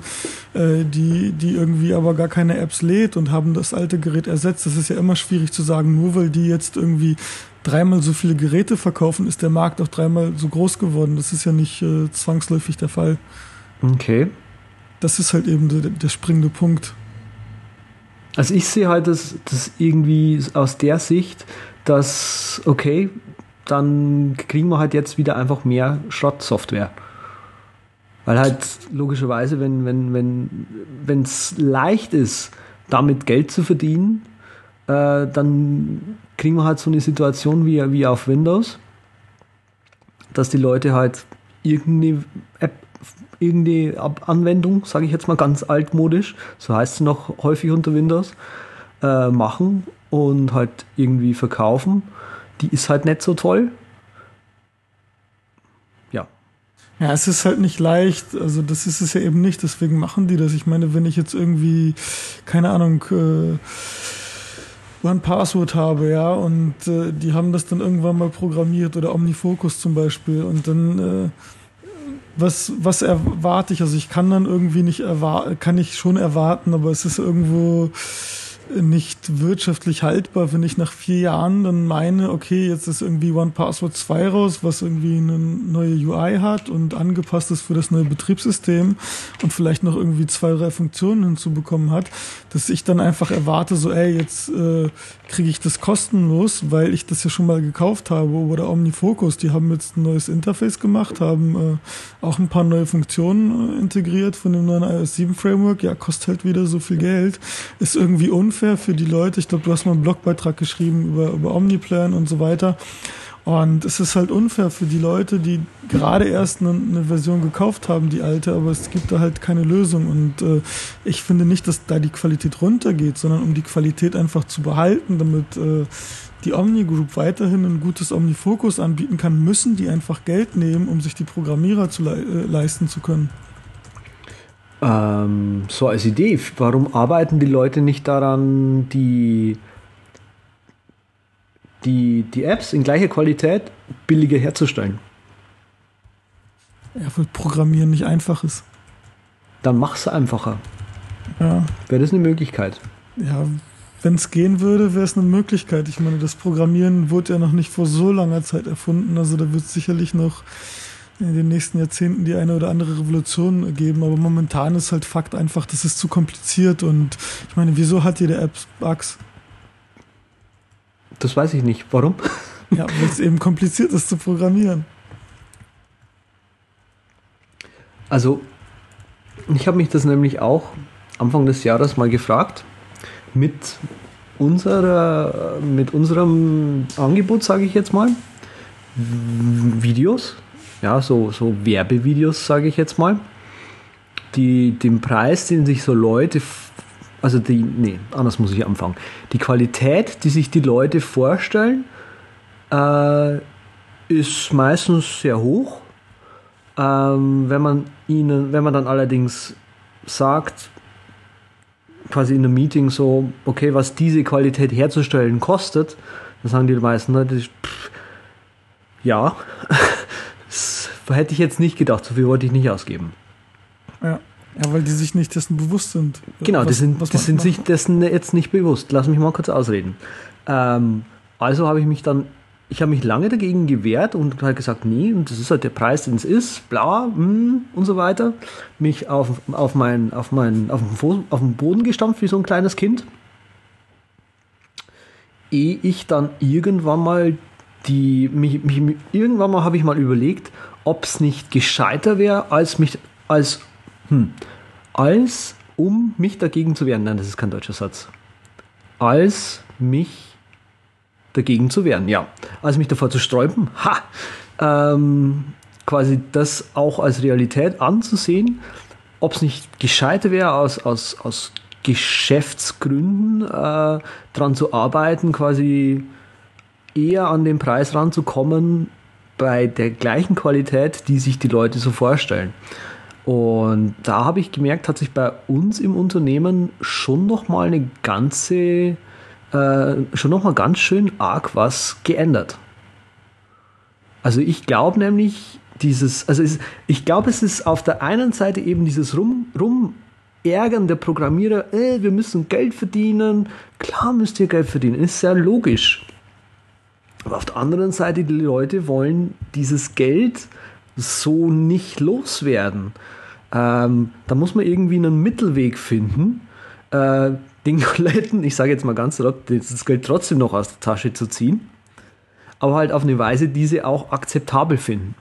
B: äh, die, die irgendwie aber gar keine Apps lädt und haben das alte Gerät ersetzt. Das ist ja immer schwierig zu sagen, nur weil die jetzt irgendwie dreimal so viele Geräte verkaufen, ist der Markt auch dreimal so groß geworden. Das ist ja nicht äh, zwangsläufig der Fall.
A: Okay.
B: Das ist halt eben der, der springende Punkt.
A: Also ich sehe halt das, das irgendwie aus der Sicht, dass, okay, dann kriegen wir halt jetzt wieder einfach mehr Schrottsoftware. Weil halt logischerweise, wenn wenn wenn wenn es leicht ist, damit Geld zu verdienen, äh, dann kriegen wir halt so eine Situation wie, wie auf Windows, dass die Leute halt irgendeine App, irgendeine Anwendung, sage ich jetzt mal ganz altmodisch, so heißt es noch häufig unter Windows, äh, machen und halt irgendwie verkaufen die ist halt nicht so toll. Ja.
B: Ja, es ist halt nicht leicht, also das ist es ja eben nicht, deswegen machen die das. Ich meine, wenn ich jetzt irgendwie, keine Ahnung, äh, One Password habe, ja, und äh, die haben das dann irgendwann mal programmiert oder OmniFocus zum Beispiel und dann äh, was, was erwarte ich? Also ich kann dann irgendwie nicht erwarten, kann ich schon erwarten, aber es ist irgendwo nicht wirtschaftlich haltbar, wenn ich nach vier Jahren dann meine, okay, jetzt ist irgendwie One Password 2 raus, was irgendwie eine neue UI hat und angepasst ist für das neue Betriebssystem und vielleicht noch irgendwie zwei, drei Funktionen hinzubekommen hat, dass ich dann einfach erwarte, so, ey, jetzt äh, kriege ich das kostenlos, weil ich das ja schon mal gekauft habe oder OmniFocus, die haben jetzt ein neues Interface gemacht, haben äh, auch ein paar neue Funktionen äh, integriert von dem neuen iOS 7 Framework, ja, kostet halt wieder so viel Geld, ist irgendwie unfair unfair für die Leute. Ich glaube, du hast mal einen Blogbeitrag geschrieben über, über Omniplan und so weiter. Und es ist halt unfair für die Leute, die gerade erst eine, eine, Version gekauft haben, die alte, aber es gibt da halt keine Lösung. Und äh, ich finde nicht, dass da die Qualität runtergeht, sondern um die Qualität einfach zu behalten, damit äh, die Omni Group weiterhin ein gutes Omnifocus anbieten kann, müssen die einfach Geld nehmen, um sich die Programmierer zu le äh, leisten zu können
A: ähm, so als Idee, warum arbeiten die Leute nicht daran, die die, die Apps in gleicher Qualität billiger herzustellen.
B: Ja, weil Programmieren nicht einfach ist.
A: Dann mach's einfacher.
B: Ja.
A: Wäre das eine Möglichkeit?
B: Ja, wenn es gehen würde, wäre es eine Möglichkeit. Ich meine, das Programmieren wurde ja noch nicht vor so langer Zeit erfunden. Also da wird es sicherlich noch in den nächsten Jahrzehnten die eine oder andere Revolution geben. Aber momentan ist halt Fakt einfach, das ist zu kompliziert. Und ich meine, wieso hat jede App Bugs?
A: Das weiß ich nicht. Warum?
B: Ja, weil es eben kompliziert ist zu programmieren.
A: Also, ich habe mich das nämlich auch Anfang des Jahres mal gefragt mit unserer mit unserem Angebot, sage ich jetzt mal, Videos, ja, so, so Werbevideos, sage ich jetzt mal, die den Preis, den sich so Leute, also die, nee, anders muss ich anfangen, die Qualität, die sich die Leute vorstellen, äh, ist meistens sehr hoch. Ähm, wenn man ihnen, wenn man dann allerdings sagt, quasi in einem Meeting so, okay, was diese Qualität herzustellen kostet, dann sagen die meisten Leute, pff, ja, hätte ich jetzt nicht gedacht, so viel wollte ich nicht ausgeben.
B: Ja. Ja, weil die sich nicht dessen bewusst sind.
A: Genau, was, die sind, die sind sich dessen jetzt nicht bewusst. Lass mich mal kurz ausreden. Ähm, also habe ich mich dann ich habe mich lange dagegen gewehrt und halt gesagt, nee, und das ist halt der Preis, den es ist, bla, mm, und so weiter. Mich auf, auf, mein, auf, mein, auf, den, auf den Boden gestampft wie so ein kleines Kind. Ehe ich dann irgendwann mal die, mich, mich, irgendwann mal habe ich mal überlegt, ob es nicht gescheiter wäre, als mich, als, hm, als um mich dagegen zu wehren. Nein, das ist kein deutscher Satz. Als mich dagegen zu wehren, ja. Also mich davor zu sträuben, ha, ähm, quasi das auch als Realität anzusehen, ob es nicht gescheiter wäre, aus, aus, aus Geschäftsgründen äh, daran zu arbeiten, quasi eher an den Preis ranzukommen bei der gleichen Qualität, die sich die Leute so vorstellen. Und da habe ich gemerkt, hat sich bei uns im Unternehmen schon noch mal eine ganze äh, schon nochmal ganz schön arg was geändert. Also ich glaube nämlich, dieses, also es, ich glaube, es ist auf der einen Seite eben dieses Rum, Rumärgern der Programmierer, äh, wir müssen Geld verdienen, klar müsst ihr Geld verdienen, ist sehr logisch. Aber auf der anderen Seite, die Leute wollen dieses Geld so nicht loswerden. Ähm, da muss man irgendwie einen Mittelweg finden, äh, den Leuten, ich sage jetzt mal ganz direkt, das Geld trotzdem noch aus der Tasche zu ziehen, aber halt auf eine Weise, die sie auch akzeptabel finden.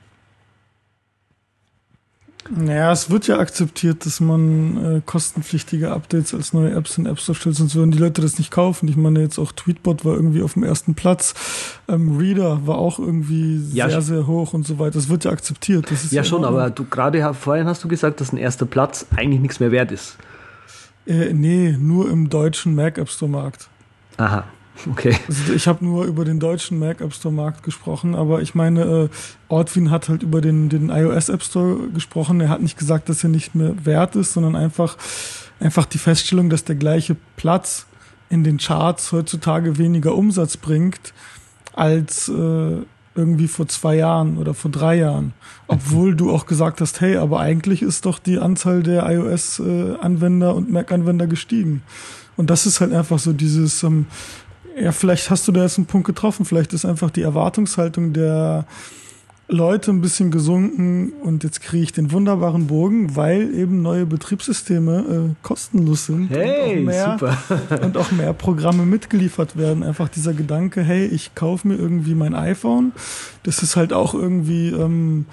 B: Naja, es wird ja akzeptiert, dass man äh, kostenpflichtige Updates als neue Apps in App Store stellt, sonst würden die Leute das nicht kaufen. Ich meine, jetzt auch Tweetbot war irgendwie auf dem ersten Platz. Ähm, Reader war auch irgendwie ja, sehr, sehr hoch und so weiter. Das wird ja akzeptiert.
A: ja, ja schon, aber du gerade vorhin hast du gesagt, dass ein erster Platz eigentlich nichts mehr wert ist.
B: Äh, nee, nur im deutschen Mac App Store Markt.
A: Aha. Okay.
B: Also ich habe nur über den deutschen Mac App Store Markt gesprochen, aber ich meine, äh, Ortwin hat halt über den, den iOS App Store gesprochen. Er hat nicht gesagt, dass er nicht mehr wert ist, sondern einfach, einfach die Feststellung, dass der gleiche Platz in den Charts heutzutage weniger Umsatz bringt als äh, irgendwie vor zwei Jahren oder vor drei Jahren. Obwohl du auch gesagt hast, hey, aber eigentlich ist doch die Anzahl der iOS-Anwender und Mac-Anwender gestiegen. Und das ist halt einfach so dieses, ähm, ja, vielleicht hast du da jetzt einen Punkt getroffen, vielleicht ist einfach die Erwartungshaltung der Leute ein bisschen gesunken und jetzt kriege ich den wunderbaren Bogen, weil eben neue Betriebssysteme äh, kostenlos sind
A: hey,
B: und, auch mehr,
A: super.
B: und auch mehr Programme mitgeliefert werden. Einfach dieser Gedanke, hey, ich kaufe mir irgendwie mein iPhone. Das ist halt auch irgendwie ähm,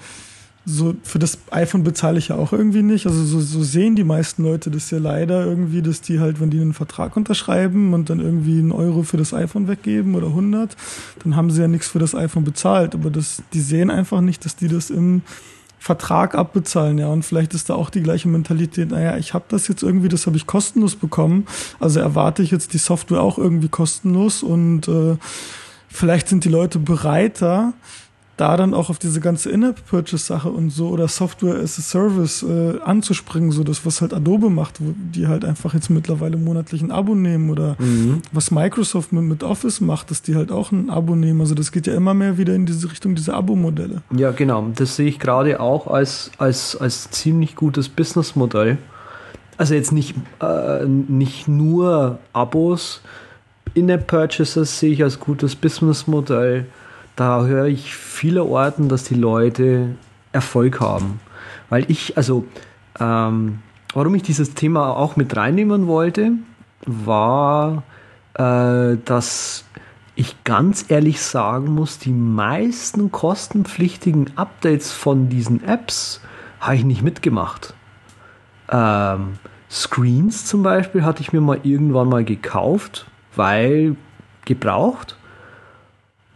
B: so für das iPhone bezahle ich ja auch irgendwie nicht. Also so, so sehen die meisten Leute das ja leider irgendwie, dass die halt, wenn die einen Vertrag unterschreiben und dann irgendwie einen Euro für das iPhone weggeben oder 100, dann haben sie ja nichts für das iPhone bezahlt. Aber das, die sehen einfach nicht, dass die das im Vertrag abbezahlen, ja. Und vielleicht ist da auch die gleiche Mentalität, naja, ich habe das jetzt irgendwie, das habe ich kostenlos bekommen, also erwarte ich jetzt die Software auch irgendwie kostenlos und äh, vielleicht sind die Leute bereiter, da dann auch auf diese ganze In-App-Purchase-Sache und so oder Software as a Service äh, anzuspringen, so das, was halt Adobe macht, wo die halt einfach jetzt mittlerweile monatlich ein Abo nehmen oder mhm. was Microsoft mit, mit Office macht, dass die halt auch ein Abo nehmen. Also das geht ja immer mehr wieder in diese Richtung, diese Abo-Modelle.
A: Ja, genau. Das sehe ich gerade auch als, als, als ziemlich gutes Businessmodell. Also jetzt nicht, äh, nicht nur Abos, In-App-Purchases sehe ich als gutes Businessmodell da höre ich viele Orten, dass die Leute Erfolg haben. Weil ich, also, ähm, warum ich dieses Thema auch mit reinnehmen wollte, war, äh, dass ich ganz ehrlich sagen muss, die meisten kostenpflichtigen Updates von diesen Apps habe ich nicht mitgemacht. Ähm, Screens zum Beispiel hatte ich mir mal irgendwann mal gekauft, weil gebraucht.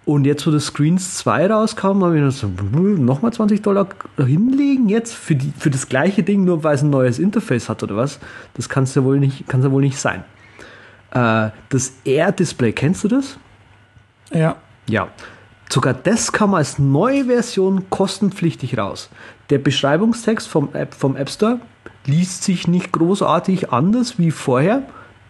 A: Und jetzt, wo das Screens 2 rauskam, habe ich gedacht, so, nochmal 20 Dollar hinlegen jetzt für, die, für das gleiche Ding, nur weil es ein neues Interface hat oder was? Das kann es ja wohl nicht, kann's ja wohl nicht sein. Äh, das Air-Display, kennst du das?
B: Ja.
A: Ja. Sogar das kam als neue Version kostenpflichtig raus. Der Beschreibungstext vom App, vom App Store liest sich nicht großartig anders wie vorher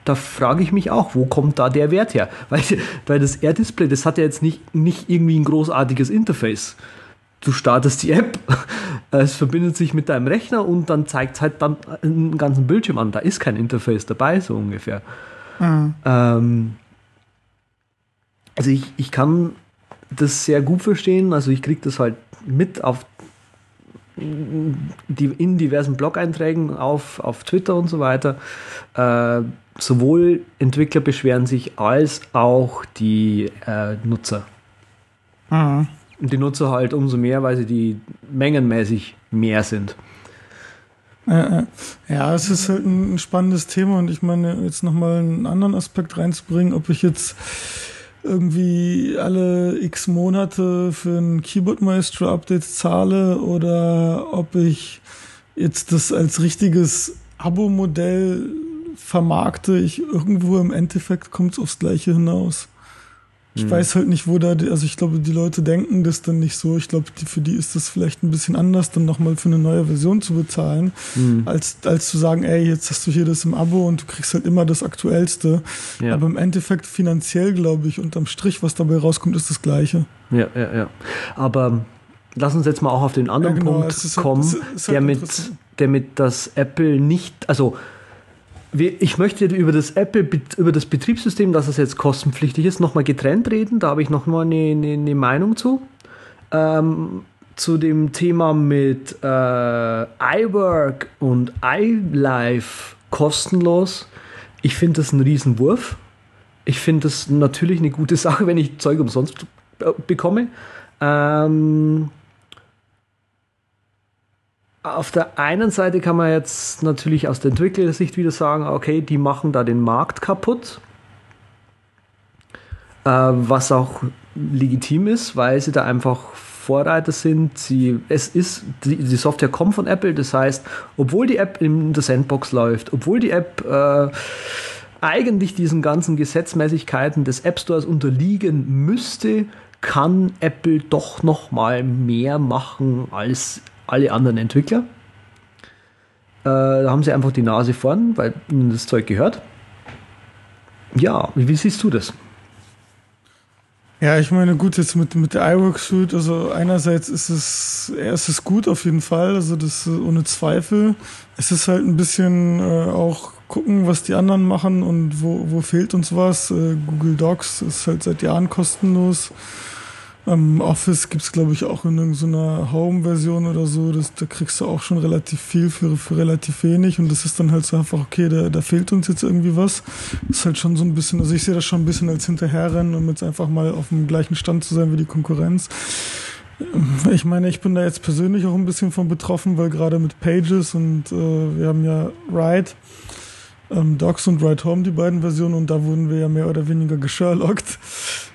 A: da frage ich mich auch, wo kommt da der Wert her? Weil, weil das Air-Display, das hat ja jetzt nicht, nicht irgendwie ein großartiges Interface. Du startest die App, es verbindet sich mit deinem Rechner und dann zeigt es halt dann einen ganzen Bildschirm an. Da ist kein Interface dabei, so ungefähr. Mhm. Ähm, also ich, ich kann das sehr gut verstehen. Also ich kriege das halt mit auf die, in diversen Blog-Einträgen auf, auf Twitter und so weiter. Äh, sowohl Entwickler beschweren sich als auch die äh, Nutzer. Mhm. Und die Nutzer halt umso mehr, weil sie die mengenmäßig mehr sind.
B: Ja, es ist halt ein spannendes Thema und ich meine, jetzt nochmal einen anderen Aspekt reinzubringen, ob ich jetzt irgendwie alle x Monate für ein Keyboard Maestro Update zahle oder ob ich jetzt das als richtiges Abo-Modell vermarkte ich irgendwo im Endeffekt kommt es aufs Gleiche hinaus. Ich hm. weiß halt nicht, wo da, die, also ich glaube, die Leute denken das dann nicht so. Ich glaube, die, für die ist das vielleicht ein bisschen anders, dann nochmal für eine neue Version zu bezahlen, hm. als, als zu sagen, ey, jetzt hast du hier das im Abo und du kriegst halt immer das Aktuellste. Ja. Aber im Endeffekt finanziell, glaube ich, unterm Strich, was dabei rauskommt, ist das Gleiche.
A: Ja, ja, ja. Aber lass uns jetzt mal auch auf den anderen ja, genau, Punkt halt, kommen, halt, der mit, der mit das Apple nicht, also ich möchte über das Apple, über das Betriebssystem, dass es jetzt kostenpflichtig ist, nochmal getrennt reden. Da habe ich nochmal eine, eine, eine Meinung zu. Ähm, zu dem Thema mit äh, iWork und iLife kostenlos. Ich finde das ein Riesenwurf. Ich finde das natürlich eine gute Sache, wenn ich Zeug umsonst äh, bekomme. Ähm, auf der einen Seite kann man jetzt natürlich aus der Entwicklersicht wieder sagen, okay, die machen da den Markt kaputt, äh, was auch legitim ist, weil sie da einfach Vorreiter sind. Sie, es ist, die, die, Software kommt von Apple, das heißt, obwohl die App in der Sandbox läuft, obwohl die App äh, eigentlich diesen ganzen Gesetzmäßigkeiten des App Stores unterliegen müsste, kann Apple doch noch mal mehr machen als alle anderen Entwickler. Äh, da haben sie einfach die Nase vorn, weil ihnen das Zeug gehört. Ja, wie, siehst du das?
B: Ja, ich meine, gut, jetzt mit, mit der iWork Suite, also einerseits ist es, ja, ist gut auf jeden Fall, also das ohne Zweifel. Es ist halt ein bisschen äh, auch gucken, was die anderen machen und wo, wo fehlt uns was. Äh, Google Docs ist halt seit Jahren kostenlos. Am Office gibt's glaube ich, auch in irgendeiner Home-Version oder so. Das, da kriegst du auch schon relativ viel für, für relativ wenig. Und das ist dann halt so einfach, okay, da, da fehlt uns jetzt irgendwie was. Das ist halt schon so ein bisschen, also ich sehe das schon ein bisschen als Hinterherrennen, um jetzt einfach mal auf dem gleichen Stand zu sein wie die Konkurrenz. Ich meine, ich bin da jetzt persönlich auch ein bisschen von betroffen, weil gerade mit Pages und äh, wir haben ja Ride, ähm, Docs und Ride Home, die beiden Versionen, und da wurden wir ja mehr oder weniger gesherlockt.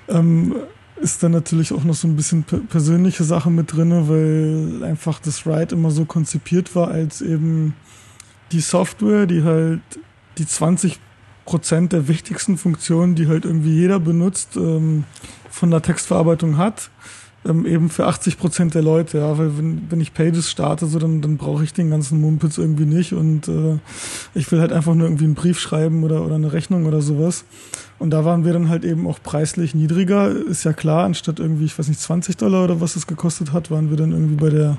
B: Ähm, ist dann natürlich auch noch so ein bisschen persönliche Sache mit drin, weil einfach das Ride immer so konzipiert war als eben die Software, die halt die 20 Prozent der wichtigsten Funktionen, die halt irgendwie jeder benutzt, ähm, von der Textverarbeitung hat. Ähm, eben für 80 Prozent der Leute, ja, weil wenn, wenn ich Pages starte, so dann, dann brauche ich den ganzen Mumpitz irgendwie nicht und äh, ich will halt einfach nur irgendwie einen Brief schreiben oder, oder eine Rechnung oder sowas. Und da waren wir dann halt eben auch preislich niedriger, ist ja klar, anstatt irgendwie, ich weiß nicht, 20 Dollar oder was es gekostet hat, waren wir dann irgendwie bei der,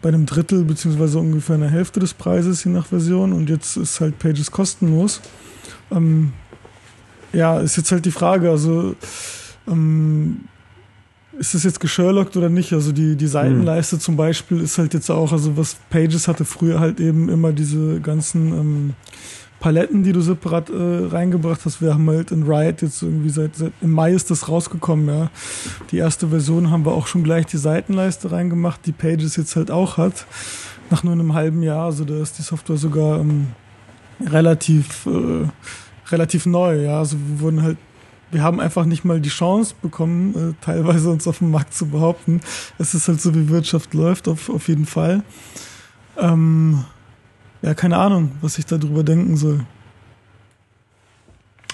B: bei einem Drittel beziehungsweise ungefähr einer Hälfte des Preises, je nach Version. Und jetzt ist halt Pages kostenlos. Ähm, ja, ist jetzt halt die Frage, also ähm, ist das jetzt gesherlockt oder nicht? Also die, die Seitenleiste hm. zum Beispiel ist halt jetzt auch, also was Pages hatte früher halt eben immer diese ganzen ähm, Paletten, die du separat äh, reingebracht hast. Wir haben halt in Riot jetzt irgendwie seit, seit im Mai ist das rausgekommen, ja. Die erste Version haben wir auch schon gleich die Seitenleiste reingemacht, die Pages jetzt halt auch hat. Nach nur einem halben Jahr, also da ist die Software sogar ähm, relativ, äh, relativ neu, ja. Also wir wurden halt wir haben einfach nicht mal die Chance bekommen, äh, teilweise uns auf dem Markt zu behaupten. Es ist halt so, wie Wirtschaft läuft, auf, auf jeden Fall. Ähm, ja, keine Ahnung, was ich darüber denken soll.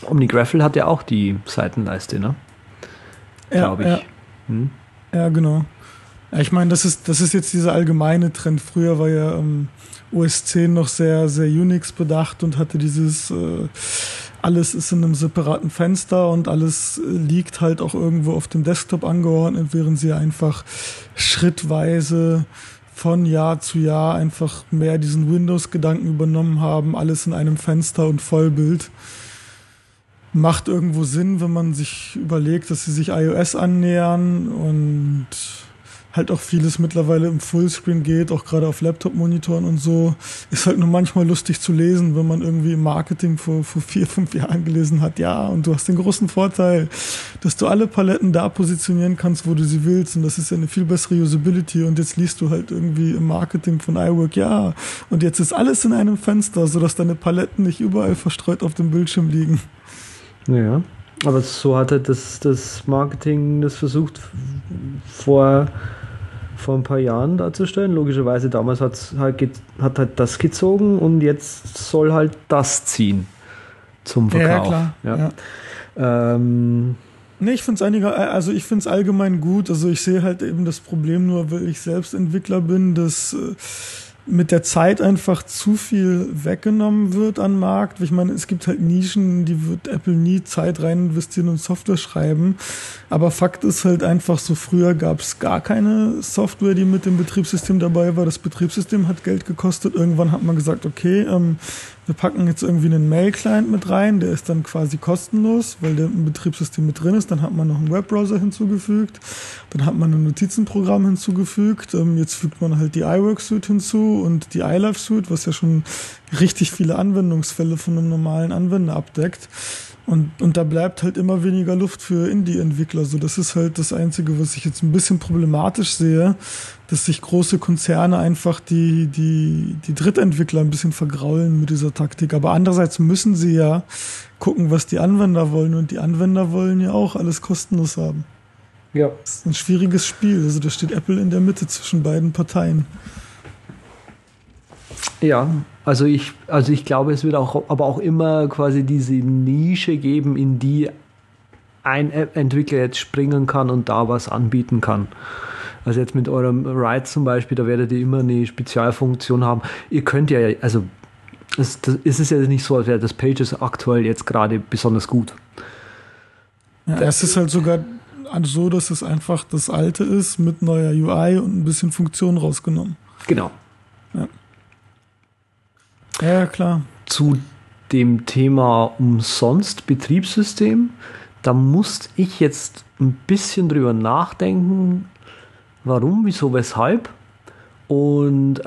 A: OmniGraffle hat ja auch die Seitenleiste, ne?
B: Ja, Glaube ich. Ja. Hm? ja, genau. Ja, ich meine, das ist, das ist jetzt dieser allgemeine Trend. Früher war ja ähm, OS 10 noch sehr, sehr Unix bedacht und hatte dieses äh, alles ist in einem separaten Fenster und alles äh, liegt halt auch irgendwo auf dem Desktop angeordnet, während sie einfach schrittweise von Jahr zu Jahr einfach mehr diesen Windows-Gedanken übernommen haben, alles in einem Fenster und Vollbild. Macht irgendwo Sinn, wenn man sich überlegt, dass sie sich iOS annähern und halt auch vieles mittlerweile im Fullscreen geht, auch gerade auf Laptop-Monitoren und so. Ist halt nur manchmal lustig zu lesen, wenn man irgendwie im Marketing vor, vor vier, fünf Jahren gelesen hat, ja, und du hast den großen Vorteil, dass du alle Paletten da positionieren kannst, wo du sie willst und das ist ja eine viel bessere Usability und jetzt liest du halt irgendwie im Marketing von iWork, ja, und jetzt ist alles in einem Fenster, sodass deine Paletten nicht überall verstreut auf dem Bildschirm liegen.
A: Ja, aber so hat halt das, das Marketing das versucht vor vor ein paar Jahren darzustellen. Logischerweise damals hat's halt, hat halt das gezogen und jetzt soll halt das ziehen zum Verkauf. Ja, klar. Ja.
B: Ähm, Nee, ich finde es also ich finde es allgemein gut. Also ich sehe halt eben das Problem nur, weil ich selbst Entwickler bin, dass äh, mit der Zeit einfach zu viel weggenommen wird an Markt. Ich meine, es gibt halt Nischen, die wird Apple nie Zeit rein investieren und Software schreiben. Aber Fakt ist halt einfach so, früher gab es gar keine Software, die mit dem Betriebssystem dabei war. Das Betriebssystem hat Geld gekostet. Irgendwann hat man gesagt, okay, ähm, wir packen jetzt irgendwie einen Mail-Client mit rein, der ist dann quasi kostenlos, weil der im Betriebssystem mit drin ist. Dann hat man noch einen Webbrowser hinzugefügt, dann hat man ein Notizenprogramm hinzugefügt. Ähm, jetzt fügt man halt die iWork Suite hinzu und die iLife Suite, was ja schon richtig viele Anwendungsfälle von einem normalen Anwender abdeckt. Und, und da bleibt halt immer weniger Luft für Indie-Entwickler. So, das ist halt das Einzige, was ich jetzt ein bisschen problematisch sehe, dass sich große Konzerne einfach die, die, die Drittentwickler ein bisschen vergraulen mit dieser Taktik. Aber andererseits müssen sie ja gucken, was die Anwender wollen. Und die Anwender wollen ja auch alles kostenlos haben. Ja. Das ist ein schwieriges Spiel. Also da steht Apple in der Mitte zwischen beiden Parteien.
A: Ja, also ich, also ich glaube, es wird auch, aber auch immer quasi diese Nische geben, in die ein Entwickler jetzt springen kann und da was anbieten kann. Also jetzt mit eurem Ride zum Beispiel, da werdet ihr immer eine Spezialfunktion haben. Ihr könnt ja, also es, das, es ist ja nicht so, als wäre das Pages aktuell jetzt gerade besonders gut.
B: Ja, es ist halt sogar so, dass es einfach das alte ist mit neuer UI und ein bisschen Funktion rausgenommen.
A: Genau.
B: Ja. Ja, klar.
A: Zu dem Thema umsonst Betriebssystem, da musste ich jetzt ein bisschen drüber nachdenken, warum, wieso, weshalb. Und äh, ich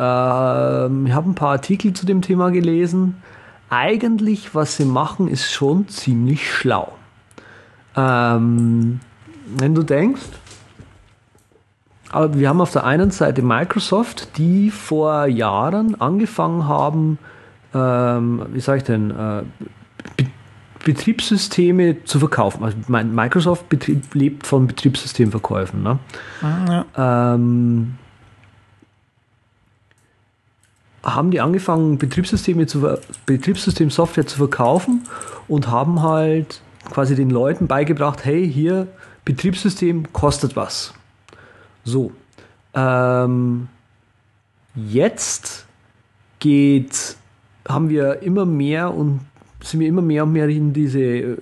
A: habe ein paar Artikel zu dem Thema gelesen. Eigentlich, was sie machen, ist schon ziemlich schlau. Ähm, wenn du denkst, aber wir haben auf der einen Seite Microsoft, die vor Jahren angefangen haben, ähm, wie sage ich denn, äh, Be Betriebssysteme zu verkaufen. Also Microsoft Betrieb, lebt von Betriebssystemverkäufen. Ne? Ah, ja. ähm, haben die angefangen, Betriebssysteme zu, Betriebssystemsoftware zu verkaufen und haben halt quasi den Leuten beigebracht, hey, hier, Betriebssystem kostet was. So. Ähm, jetzt geht, haben wir immer mehr und sind wir immer mehr und mehr in diese äh,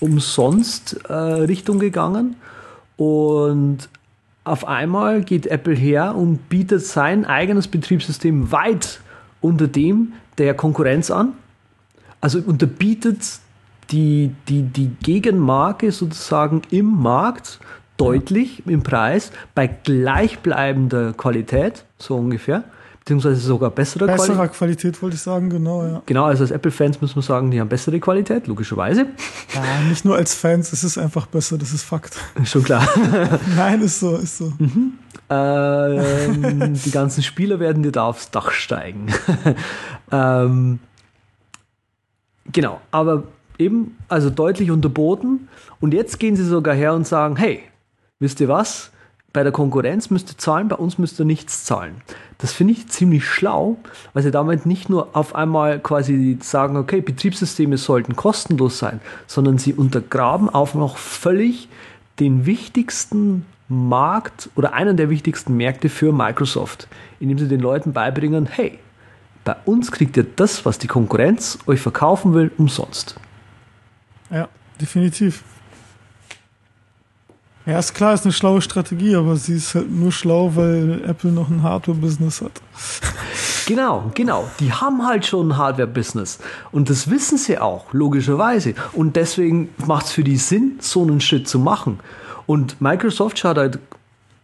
A: Umsonst-Richtung äh, gegangen. Und auf einmal geht Apple her und bietet sein eigenes Betriebssystem weit unter dem der Konkurrenz an. Also unterbietet die, die, die Gegenmarke sozusagen im Markt deutlich im Preis bei gleichbleibender Qualität, so ungefähr beziehungsweise sogar bessere
B: Qualität. Bessere Qualität wollte ich sagen, genau, ja.
A: Genau, also als Apple-Fans müssen wir sagen, die haben bessere Qualität, logischerweise.
B: Ja, nicht nur als Fans, es ist einfach besser, das ist Fakt.
A: Schon klar.
B: Nein, ist so, ist so.
A: Mhm. Ähm, die ganzen Spieler werden dir da aufs Dach steigen. ähm, genau, aber eben, also deutlich unterboten. Und jetzt gehen sie sogar her und sagen, hey, wisst ihr was? Bei der Konkurrenz müsst ihr zahlen, bei uns müsst ihr nichts zahlen. Das finde ich ziemlich schlau, weil sie damit nicht nur auf einmal quasi sagen, okay, Betriebssysteme sollten kostenlos sein, sondern sie untergraben auch noch völlig den wichtigsten Markt oder einen der wichtigsten Märkte für Microsoft, indem sie den Leuten beibringen, hey, bei uns kriegt ihr das, was die Konkurrenz euch verkaufen will, umsonst.
B: Ja, definitiv. Ja, ist klar, ist eine schlaue Strategie, aber sie ist halt nur schlau, weil Apple noch ein Hardware-Business hat.
A: Genau, genau. Die haben halt schon ein Hardware-Business. Und das wissen sie auch, logischerweise. Und deswegen macht es für die Sinn, so einen Schritt zu machen. Und Microsoft schaut halt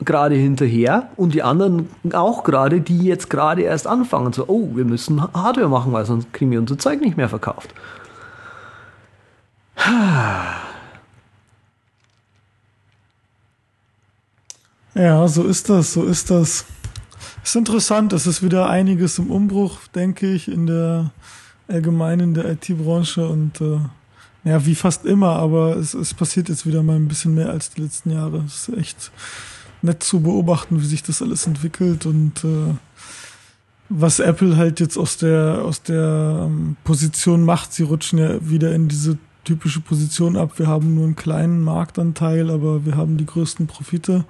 A: gerade hinterher und die anderen auch gerade, die jetzt gerade erst anfangen. So, oh, wir müssen Hardware machen, weil sonst kriegen wir unser Zeug nicht mehr verkauft.
B: Ja, so ist das, so ist das. Ist interessant, es ist wieder einiges im Umbruch, denke ich, in der allgemeinen der IT-Branche und äh, ja, wie fast immer, aber es, es passiert jetzt wieder mal ein bisschen mehr als die letzten Jahre. Es ist echt nett zu beobachten, wie sich das alles entwickelt und äh, was Apple halt jetzt aus der aus der ähm, Position macht. Sie rutschen ja wieder in diese typische Position ab. Wir haben nur einen kleinen Marktanteil, aber wir haben die größten Profite.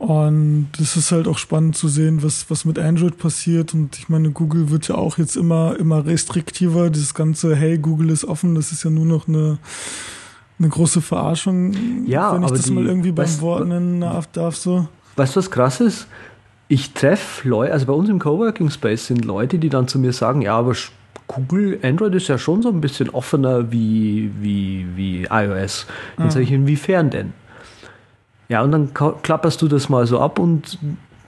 B: Und es ist halt auch spannend zu sehen, was, was mit Android passiert. Und ich meine, Google wird ja auch jetzt immer, immer restriktiver. Dieses ganze, hey, Google ist offen, das ist ja nur noch eine, eine große Verarschung,
A: ja,
B: wenn ich das
A: die,
B: mal irgendwie beim weißt, Wort nennen darf. So.
A: Weißt du, was krass ist? Ich treffe Leute, also bei uns im Coworking Space sind Leute, die dann zu mir sagen, ja, aber Google, Android ist ja schon so ein bisschen offener wie, wie, wie iOS. Dann mhm. sage ich, inwiefern denn? Ja, und dann klapperst du das mal so ab und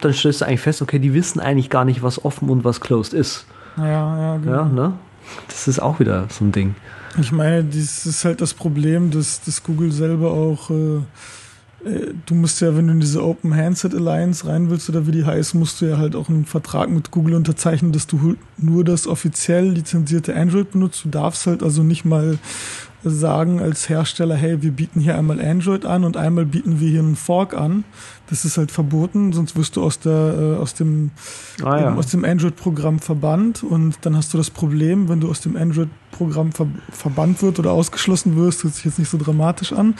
A: dann stellst du eigentlich fest, okay, die wissen eigentlich gar nicht, was offen und was closed ist.
B: Ja, ja, genau.
A: Ja, ne? Das ist auch wieder so ein Ding.
B: Ich meine, das ist halt das Problem, dass, dass Google selber auch, äh, äh, du musst ja, wenn du in diese Open Handset Alliance rein willst oder wie die heißt, musst du ja halt auch einen Vertrag mit Google unterzeichnen, dass du nur das offiziell lizenzierte Android benutzt. Du darfst halt also nicht mal sagen als Hersteller, hey, wir bieten hier einmal Android an und einmal bieten wir hier einen Fork an. Das ist halt verboten, sonst wirst du aus der äh, aus dem ah, ja. aus dem Android-Programm verbannt und dann hast du das Problem, wenn du aus dem Android-Programm ver verbannt wird oder ausgeschlossen wirst, hört sich jetzt nicht so dramatisch an,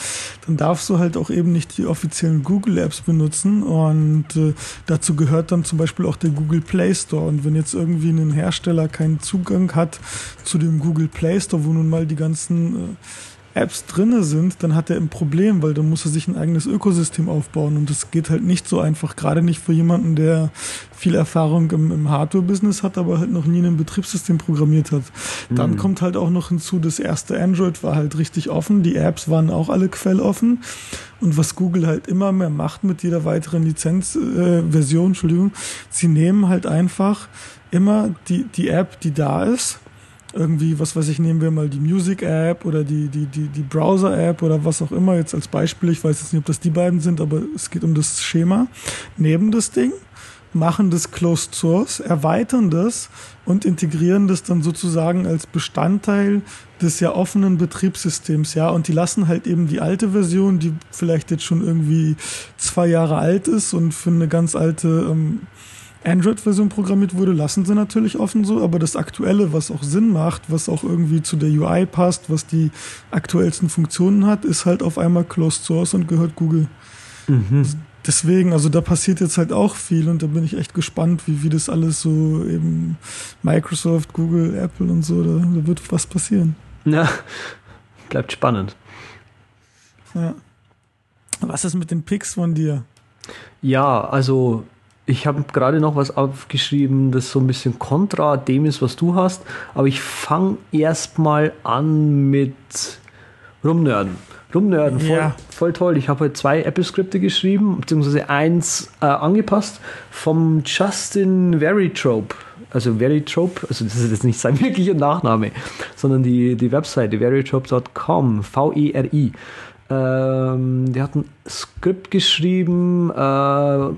B: dann darfst du halt auch eben nicht die offiziellen Google-Apps benutzen und äh, dazu gehört dann zum Beispiel auch der Google Play Store und wenn jetzt irgendwie ein Hersteller keinen Zugang hat zu dem Google Play Store, wo nun mal die ganzen äh, Apps drinne sind, dann hat er ein Problem, weil dann muss er sich ein eigenes Ökosystem aufbauen und das geht halt nicht so einfach, gerade nicht für jemanden, der viel Erfahrung im, im Hardware-Business hat, aber halt noch nie ein Betriebssystem programmiert hat. Dann mhm. kommt halt auch noch hinzu, das erste Android war halt richtig offen, die Apps waren auch alle quelloffen und was Google halt immer mehr macht mit jeder weiteren Lizenzversion, äh, Entschuldigung, sie nehmen halt einfach immer die, die App, die da ist, irgendwie, was weiß ich, nehmen wir mal die Music-App oder die, die, die, die Browser-App oder was auch immer jetzt als Beispiel. Ich weiß jetzt nicht, ob das die beiden sind, aber es geht um das Schema. Neben das Ding, machen das Closed Source, erweitern das und integrieren das dann sozusagen als Bestandteil des ja offenen Betriebssystems, ja. Und die lassen halt eben die alte Version, die vielleicht jetzt schon irgendwie zwei Jahre alt ist und für eine ganz alte ähm, Android-Version programmiert wurde, lassen sie natürlich offen so, aber das Aktuelle, was auch Sinn macht, was auch irgendwie zu der UI passt, was die aktuellsten Funktionen hat, ist halt auf einmal Closed Source und gehört Google. Mhm. deswegen, also da passiert jetzt halt auch viel und da bin ich echt gespannt, wie, wie das alles so eben Microsoft, Google, Apple und so, da, da wird was passieren.
A: Ja, bleibt spannend.
B: Ja. Was ist mit den Picks von dir?
A: Ja, also ich habe gerade noch was aufgeschrieben, das so ein bisschen kontra dem ist, was du hast, aber ich fange erstmal an mit Rumnörden. Rumnörden, voll,
B: Ja.
A: voll toll. Ich habe heute zwei Apple-Skripte geschrieben, beziehungsweise eins äh, angepasst vom Justin Veritrope. Also Veritrope, also das ist jetzt nicht sein wirklicher Nachname, sondern die, die Webseite veritrope.com, V-E-R-I. Ähm, der hat ein Skript geschrieben, äh,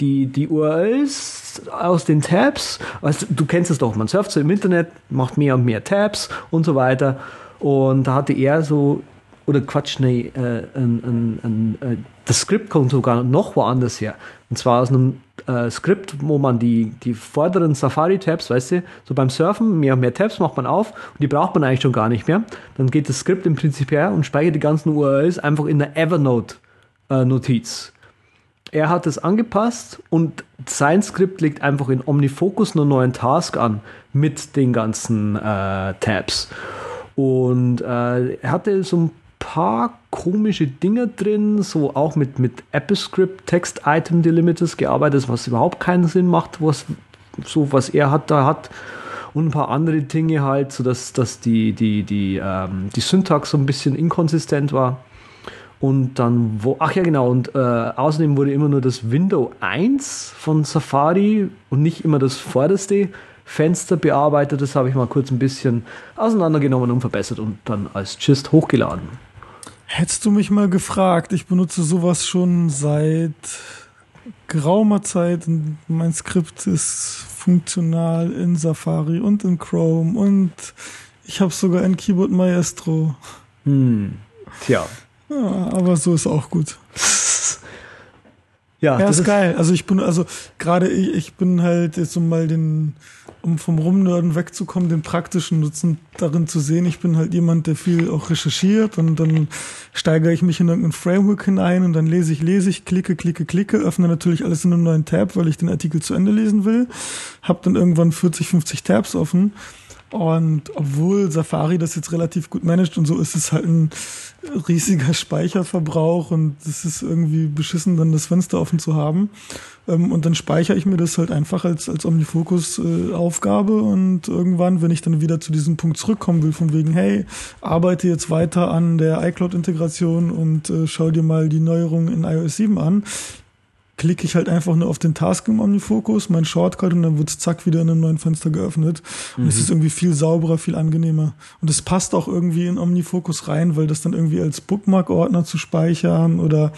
A: die, die URLs aus den Tabs, also du kennst es doch, man surft so im Internet, macht mehr und mehr Tabs und so weiter. Und da hatte er so, oder Quatsch, nee, äh, ein, ein, ein, äh, das Skript kommt sogar noch woanders her. Und zwar aus einem äh, Skript, wo man die, die vorderen Safari-Tabs, weißt du, so beim Surfen, mehr und mehr Tabs macht man auf und die braucht man eigentlich schon gar nicht mehr. Dann geht das Skript im Prinzip her und speichert die ganzen URLs einfach in der Evernote-Notiz. Er hat es angepasst und sein Skript legt einfach in OmniFocus einen neuen Task an mit den ganzen äh, Tabs. Und äh, er hatte so ein paar komische Dinge drin, so auch mit, mit AppleScript Text Item Delimiters gearbeitet, was überhaupt keinen Sinn macht, was so was er hat da hat und ein paar andere Dinge halt, so dass, dass die, die, die, ähm, die Syntax so ein bisschen inkonsistent war. Und dann, wo, ach ja, genau, und äh, außerdem wurde immer nur das Window 1 von Safari und nicht immer das vorderste Fenster bearbeitet. Das habe ich mal kurz ein bisschen auseinandergenommen und verbessert und dann als Gist hochgeladen.
B: Hättest du mich mal gefragt, ich benutze sowas schon seit geraumer Zeit und mein Skript ist funktional in Safari und in Chrome und ich habe sogar ein Keyboard Maestro.
A: Hm. Tja.
B: Ja, aber so ist auch gut.
A: Ja,
B: Ja,
A: das
B: ist geil. Also ich bin, also gerade ich, ich bin halt jetzt um mal den, um vom Rumnörden wegzukommen, den praktischen Nutzen darin zu sehen. Ich bin halt jemand, der viel auch recherchiert und dann steigere ich mich in irgendein Framework hinein und dann lese ich, lese ich, klicke, klicke, klicke, öffne natürlich alles in einem neuen Tab, weil ich den Artikel zu Ende lesen will. Hab dann irgendwann 40, 50 Tabs offen. Und obwohl Safari das jetzt relativ gut managt und so, ist es halt ein riesiger Speicherverbrauch und es ist irgendwie beschissen, dann das Fenster offen zu haben. Ähm, Und dann speichere ich mir das halt einfach als, als Omnifocus-Aufgabe und irgendwann, wenn ich dann wieder zu diesem Punkt zurückkommen will, von wegen, hey, arbeite jetzt weiter an der iCloud-Integration und äh, schau dir mal die Neuerungen in iOS 7 an, klicke ich halt einfach nur auf den Task im Omnifocus, mein Shortcut und dann wird's zack wieder in einem neuen Fenster geöffnet. Und es ist irgendwie viel sauberer, viel angenehmer. Und es passt auch irgendwie in Omnifocus rein, weil das dann irgendwie als Bookmark-Ordner zu speichern oder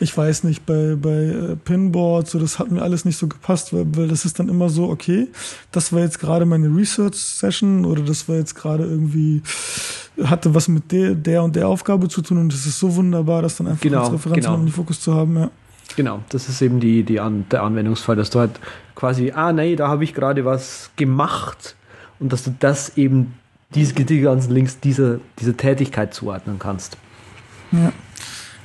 B: ich weiß nicht, bei, bei äh, Pinboards, so das hat mir alles nicht so gepasst, weil, weil das ist dann immer so, okay, das war jetzt gerade meine Research-Session oder das war jetzt gerade irgendwie hatte was mit der, der und der Aufgabe zu tun und es ist so wunderbar, das dann einfach
A: Genau,
B: als Referenz
A: genau.
B: in Omnifocus zu haben, ja.
A: Genau, das ist eben die, die An der Anwendungsfall, dass du halt quasi, ah nee, da habe ich gerade was gemacht und dass du das eben, diese, die ganzen Links dieser, dieser Tätigkeit zuordnen kannst.
B: Ja.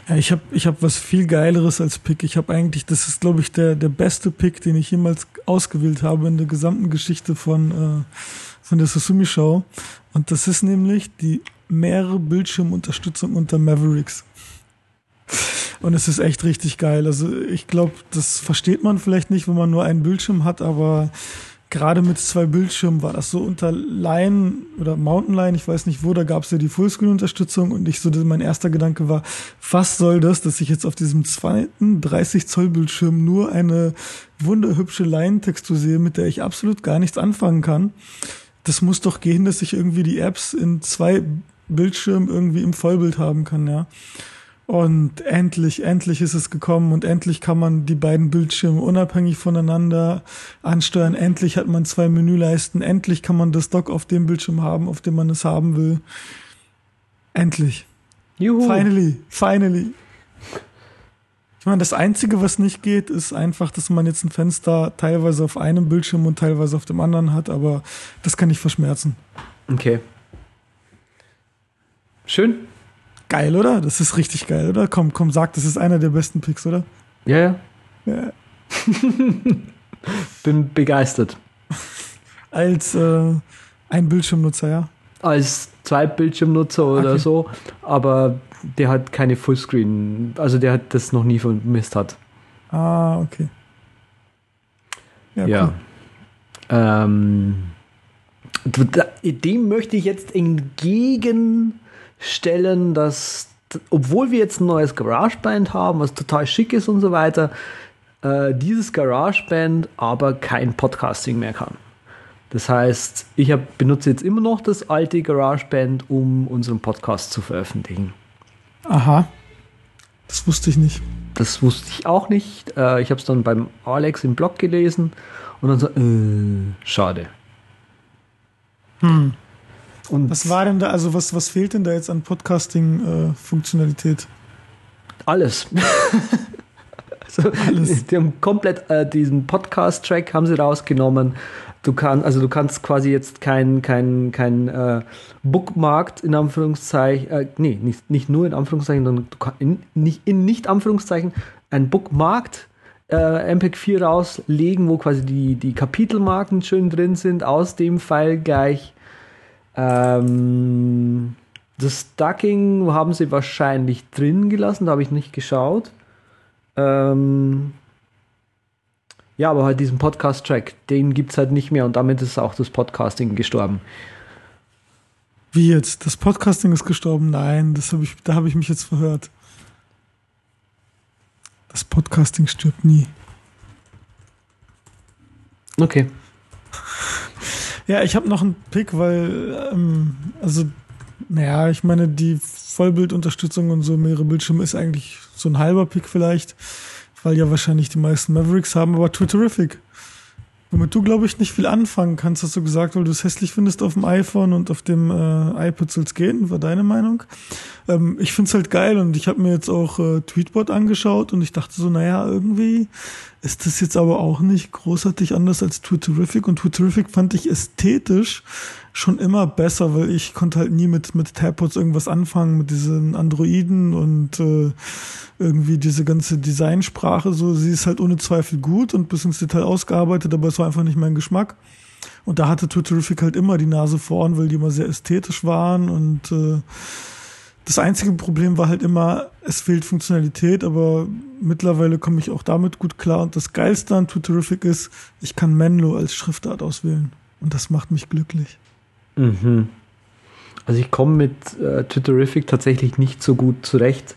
B: Ja, ich habe ich hab was viel Geileres als Pick. Ich habe eigentlich, das ist, glaube ich, der, der beste Pick, den ich jemals ausgewählt habe in der gesamten Geschichte von, äh, von der Susumi Show. Und das ist nämlich die mehrere Bildschirmunterstützung unter Mavericks. Und es ist echt richtig geil. Also ich glaube, das versteht man vielleicht nicht, wenn man nur einen Bildschirm hat, aber gerade mit zwei Bildschirmen war das so unter Line oder Mountain Line, ich weiß nicht wo, da gab es ja die Fullscreen-Unterstützung und ich so, mein erster Gedanke war, was soll das, dass ich jetzt auf diesem zweiten 30 Zoll Bildschirm nur eine wunderhübsche Line-Textur sehe, mit der ich absolut gar nichts anfangen kann. Das muss doch gehen, dass ich irgendwie die Apps in zwei Bildschirmen irgendwie im Vollbild haben kann, ja. Und endlich, endlich ist es gekommen und endlich kann man die beiden Bildschirme unabhängig voneinander ansteuern. Endlich hat man zwei Menüleisten. Endlich kann man das Dock auf dem Bildschirm haben, auf dem man es haben will. Endlich.
A: Juhu.
B: Finally, finally. Ich meine, das Einzige, was nicht geht, ist einfach, dass man jetzt ein Fenster teilweise auf einem Bildschirm und teilweise auf dem anderen hat, aber das kann ich verschmerzen.
A: Okay. Schön.
B: Geil, oder? Das ist richtig geil, oder? Komm, komm, sag, das ist einer der besten Picks, oder?
A: Ja, ja.
B: Ja.
A: Bin begeistert.
B: Als äh, ein Bildschirmnutzer, ja.
A: Als Zweitbildschirmnutzer oder
B: Okay.
A: so, aber der hat keine Fullscreen, also der hat das noch nie vermisst hat.
B: Ah, okay. Ja,
A: Ja.
B: cool.
A: Ähm, dem möchte ich jetzt entgegenstellen, dass, obwohl wir jetzt ein neues GarageBand haben, was total schick ist und so weiter, äh, dieses GarageBand aber kein Podcasting mehr kann. Das heißt, ich hab, benutze jetzt immer noch das alte GarageBand, um unseren Podcast zu veröffentlichen.
B: Aha. Das wusste ich nicht.
A: Das wusste ich auch nicht. Äh, ich habe es dann beim Alex im Blog gelesen und dann so, äh, schade.
B: Hm.
A: Und
B: Was war denn da, also was, was fehlt denn da jetzt an Podcasting-Funktionalität?
A: alles. also,
B: Alles.
A: Die haben komplett äh, diesen Podcast-Track haben sie rausgenommen. Du kannst, also du kannst quasi jetzt kein, kein, kein äh, Bookmark in Anführungszeichen, äh, nee, nicht, nicht nur in Anführungszeichen, sondern du kannst in, nicht, in nicht Anführungszeichen ein Bookmark äh, MPEG-4 rauslegen, wo quasi die, die Kapitelmarken schön drin sind, aus dem File gleich. Ähm, das Ducking haben sie wahrscheinlich drin gelassen, da habe ich nicht geschaut. Ähm, ja, aber halt diesen Podcast-Track, den gibt es halt nicht mehr und damit ist auch das Podcasting gestorben.
B: Wie jetzt? Das Podcasting ist gestorben? Nein, das hab ich, da habe ich mich jetzt verhört. Das Podcasting stirbt nie.
A: Okay.
B: Ja, ich habe noch einen Pick, weil, ähm, also, naja, ich meine, die Vollbildunterstützung und so mehrere Bildschirme ist eigentlich so ein halber Pick vielleicht, weil ja wahrscheinlich die meisten Mavericks haben, aber Twitterific. Womit du, glaube ich, nicht viel anfangen kannst, hast du gesagt, weil du es hässlich findest auf dem iPhone und auf dem äh, iPad soll es gehen, war deine Meinung. Ähm, ich find's halt geil und ich habe mir jetzt auch äh, Tweetbot angeschaut und ich dachte so, naja, irgendwie ist das jetzt aber auch nicht großartig anders als Twitterific und Twitterific fand ich ästhetisch schon immer besser, weil ich konnte halt nie mit, mit Tabpods irgendwas anfangen, mit diesen Androiden und äh, irgendwie diese ganze Designsprache, so, sie ist halt ohne Zweifel gut und bis ins Detail ausgearbeitet, aber es war einfach nicht mein Geschmack. Und da hatte Twitterific halt immer die Nase vorn, weil die immer sehr ästhetisch waren und äh, das einzige Problem war halt immer, es fehlt Funktionalität, aber mittlerweile komme ich auch damit gut klar. Und das Geilste an Twitterific ist, ich kann Menlo als Schriftart auswählen. Und das macht mich glücklich.
A: Mhm. Also ich komme mit äh, Twitterific tatsächlich nicht so gut zurecht.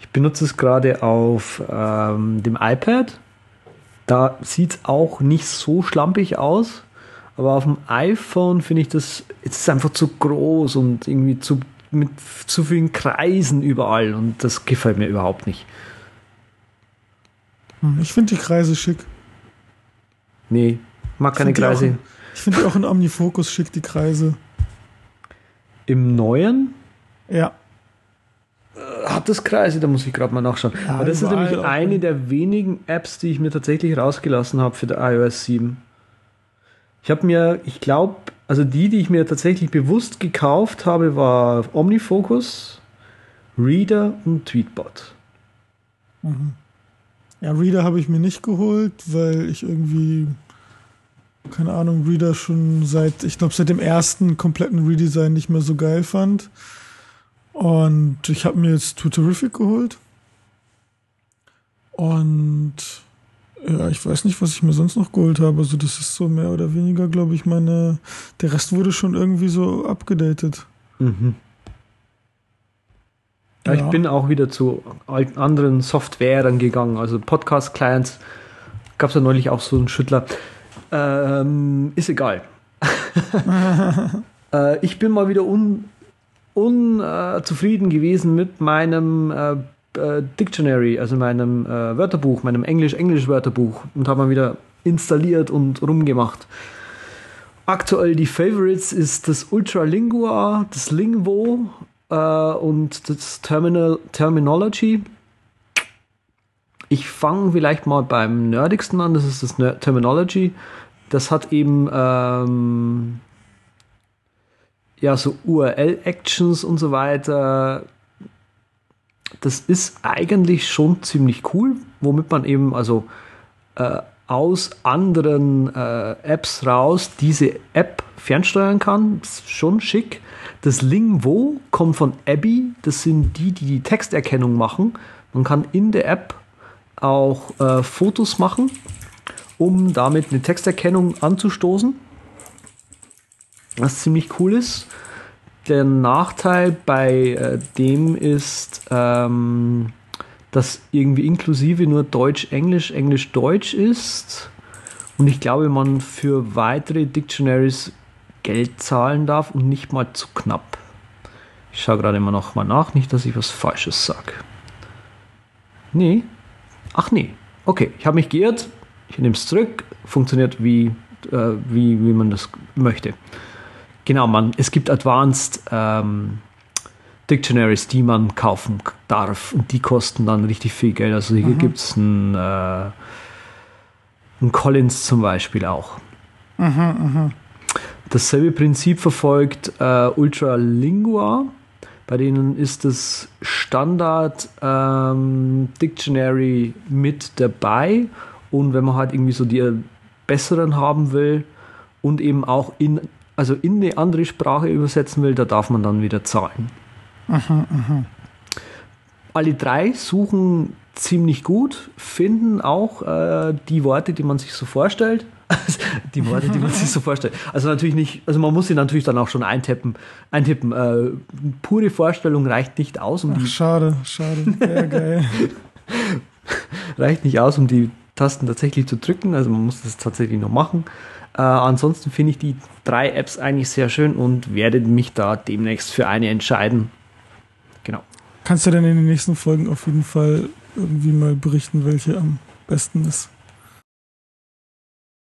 A: Ich benutze es gerade auf ähm, dem iPad. Da sieht es auch nicht so schlampig aus. Aber auf dem iPhone finde ich das, es ist einfach zu groß und irgendwie zu, mit zu vielen Kreisen überall. Und das gefällt mir überhaupt nicht.
B: Hm, Ich finde die Kreise schick.
A: Nee, mag keine
B: die auch-
A: Kreise.
B: Ich finde die auch in Omnifocus schick, die Kreise.
A: Im neuen
B: Ja.
A: hat das Kreise, da muss ich gerade mal nachschauen.
B: Ja,
A: Aber das ist nämlich eine der wenigen Apps, die ich mir tatsächlich rausgelassen habe für der iOS 7. Ich habe mir, ich glaube, also die, die ich mir tatsächlich bewusst gekauft habe, war Omnifocus, Reader und Tweetbot.
B: Mhm. Ja, Reader habe ich mir nicht geholt, weil ich irgendwie, keine Ahnung, Reader schon seit, ich glaube, seit dem ersten kompletten Redesign nicht mehr so geil fand. Und ich habe mir jetzt Twitterific geholt. Und ja, ich weiß nicht, was ich mir sonst noch geholt habe. Also das ist so mehr oder weniger, glaube ich, meine. Der Rest wurde schon irgendwie so abgedatet.
A: Mhm. Ja, ich
B: Ja.
A: bin auch wieder zu alten anderen Softwaren gegangen, also Podcast-Clients. Gab es ja neulich auch so einen Schüttler. Ähm, ist egal. äh, ich bin mal wieder un, unzufrieden gewesen mit meinem äh, äh, Dictionary, also meinem äh, Wörterbuch, meinem Englisch-Englisch-Wörterbuch und habe mal wieder installiert und rumgemacht. Aktuell die Favorites ist das Ultralingua, das Lingvo äh, und das Terminal Terminology. Ich fange vielleicht mal beim nerdigsten an, das ist das Ner Terminology. Das hat eben ähm, ja so URL-Actions und so weiter. Das ist eigentlich schon ziemlich cool, womit man eben also äh, aus anderen äh, Apps raus diese App fernsteuern kann. Ist schon schick. Das Lingwo kommt von Abby. Das sind die, die die Texterkennung machen. Man kann in der App auch äh, Fotos machen, um damit eine Texterkennung anzustoßen. Was ziemlich cool ist. Der Nachteil bei äh, dem ist, ähm, dass irgendwie inklusive nur Deutsch, Englisch, Englisch, Deutsch ist. Und ich glaube, man für weitere Dictionaries Geld zahlen darf und nicht mal zu knapp. Ich schaue gerade immer noch mal nach, nicht, dass ich was Falsches sage. Nee. Ach nee. Okay, ich habe mich geirrt. Ich nehme es zurück. Funktioniert wie, äh, wie, wie man das möchte. Genau, man, es gibt Advanced ähm, Dictionaries, die man kaufen darf und die kosten dann richtig viel Geld. Also hier mhm. gibt es einen, äh, einen Collins zum Beispiel auch. Mhm, mh. Dasselbe Prinzip verfolgt äh, Ultralingua. Bei denen ist das Standard ähm, Dictionary mit dabei. Und wenn man halt irgendwie so die besseren haben will und eben auch in, also in eine andere Sprache übersetzen will, da darf man dann wieder zahlen. Aha, aha. Alle drei suchen ziemlich gut, finden auch äh, die Worte, die man sich so vorstellt. die Worte, die man sich so vorstellt. Also natürlich nicht, also man muss sie natürlich dann auch schon eintippen. eintippen. Äh, pure Vorstellung reicht nicht aus,
B: um Ach, die. Schade, schade. Ja, geil.
A: reicht nicht aus, um die Tasten tatsächlich zu drücken. Also man muss das tatsächlich noch machen. Äh, ansonsten finde ich die drei Apps eigentlich sehr schön und werde mich da demnächst für eine entscheiden. Genau.
B: Kannst du dann in den nächsten Folgen auf jeden Fall irgendwie mal berichten, welche am besten ist?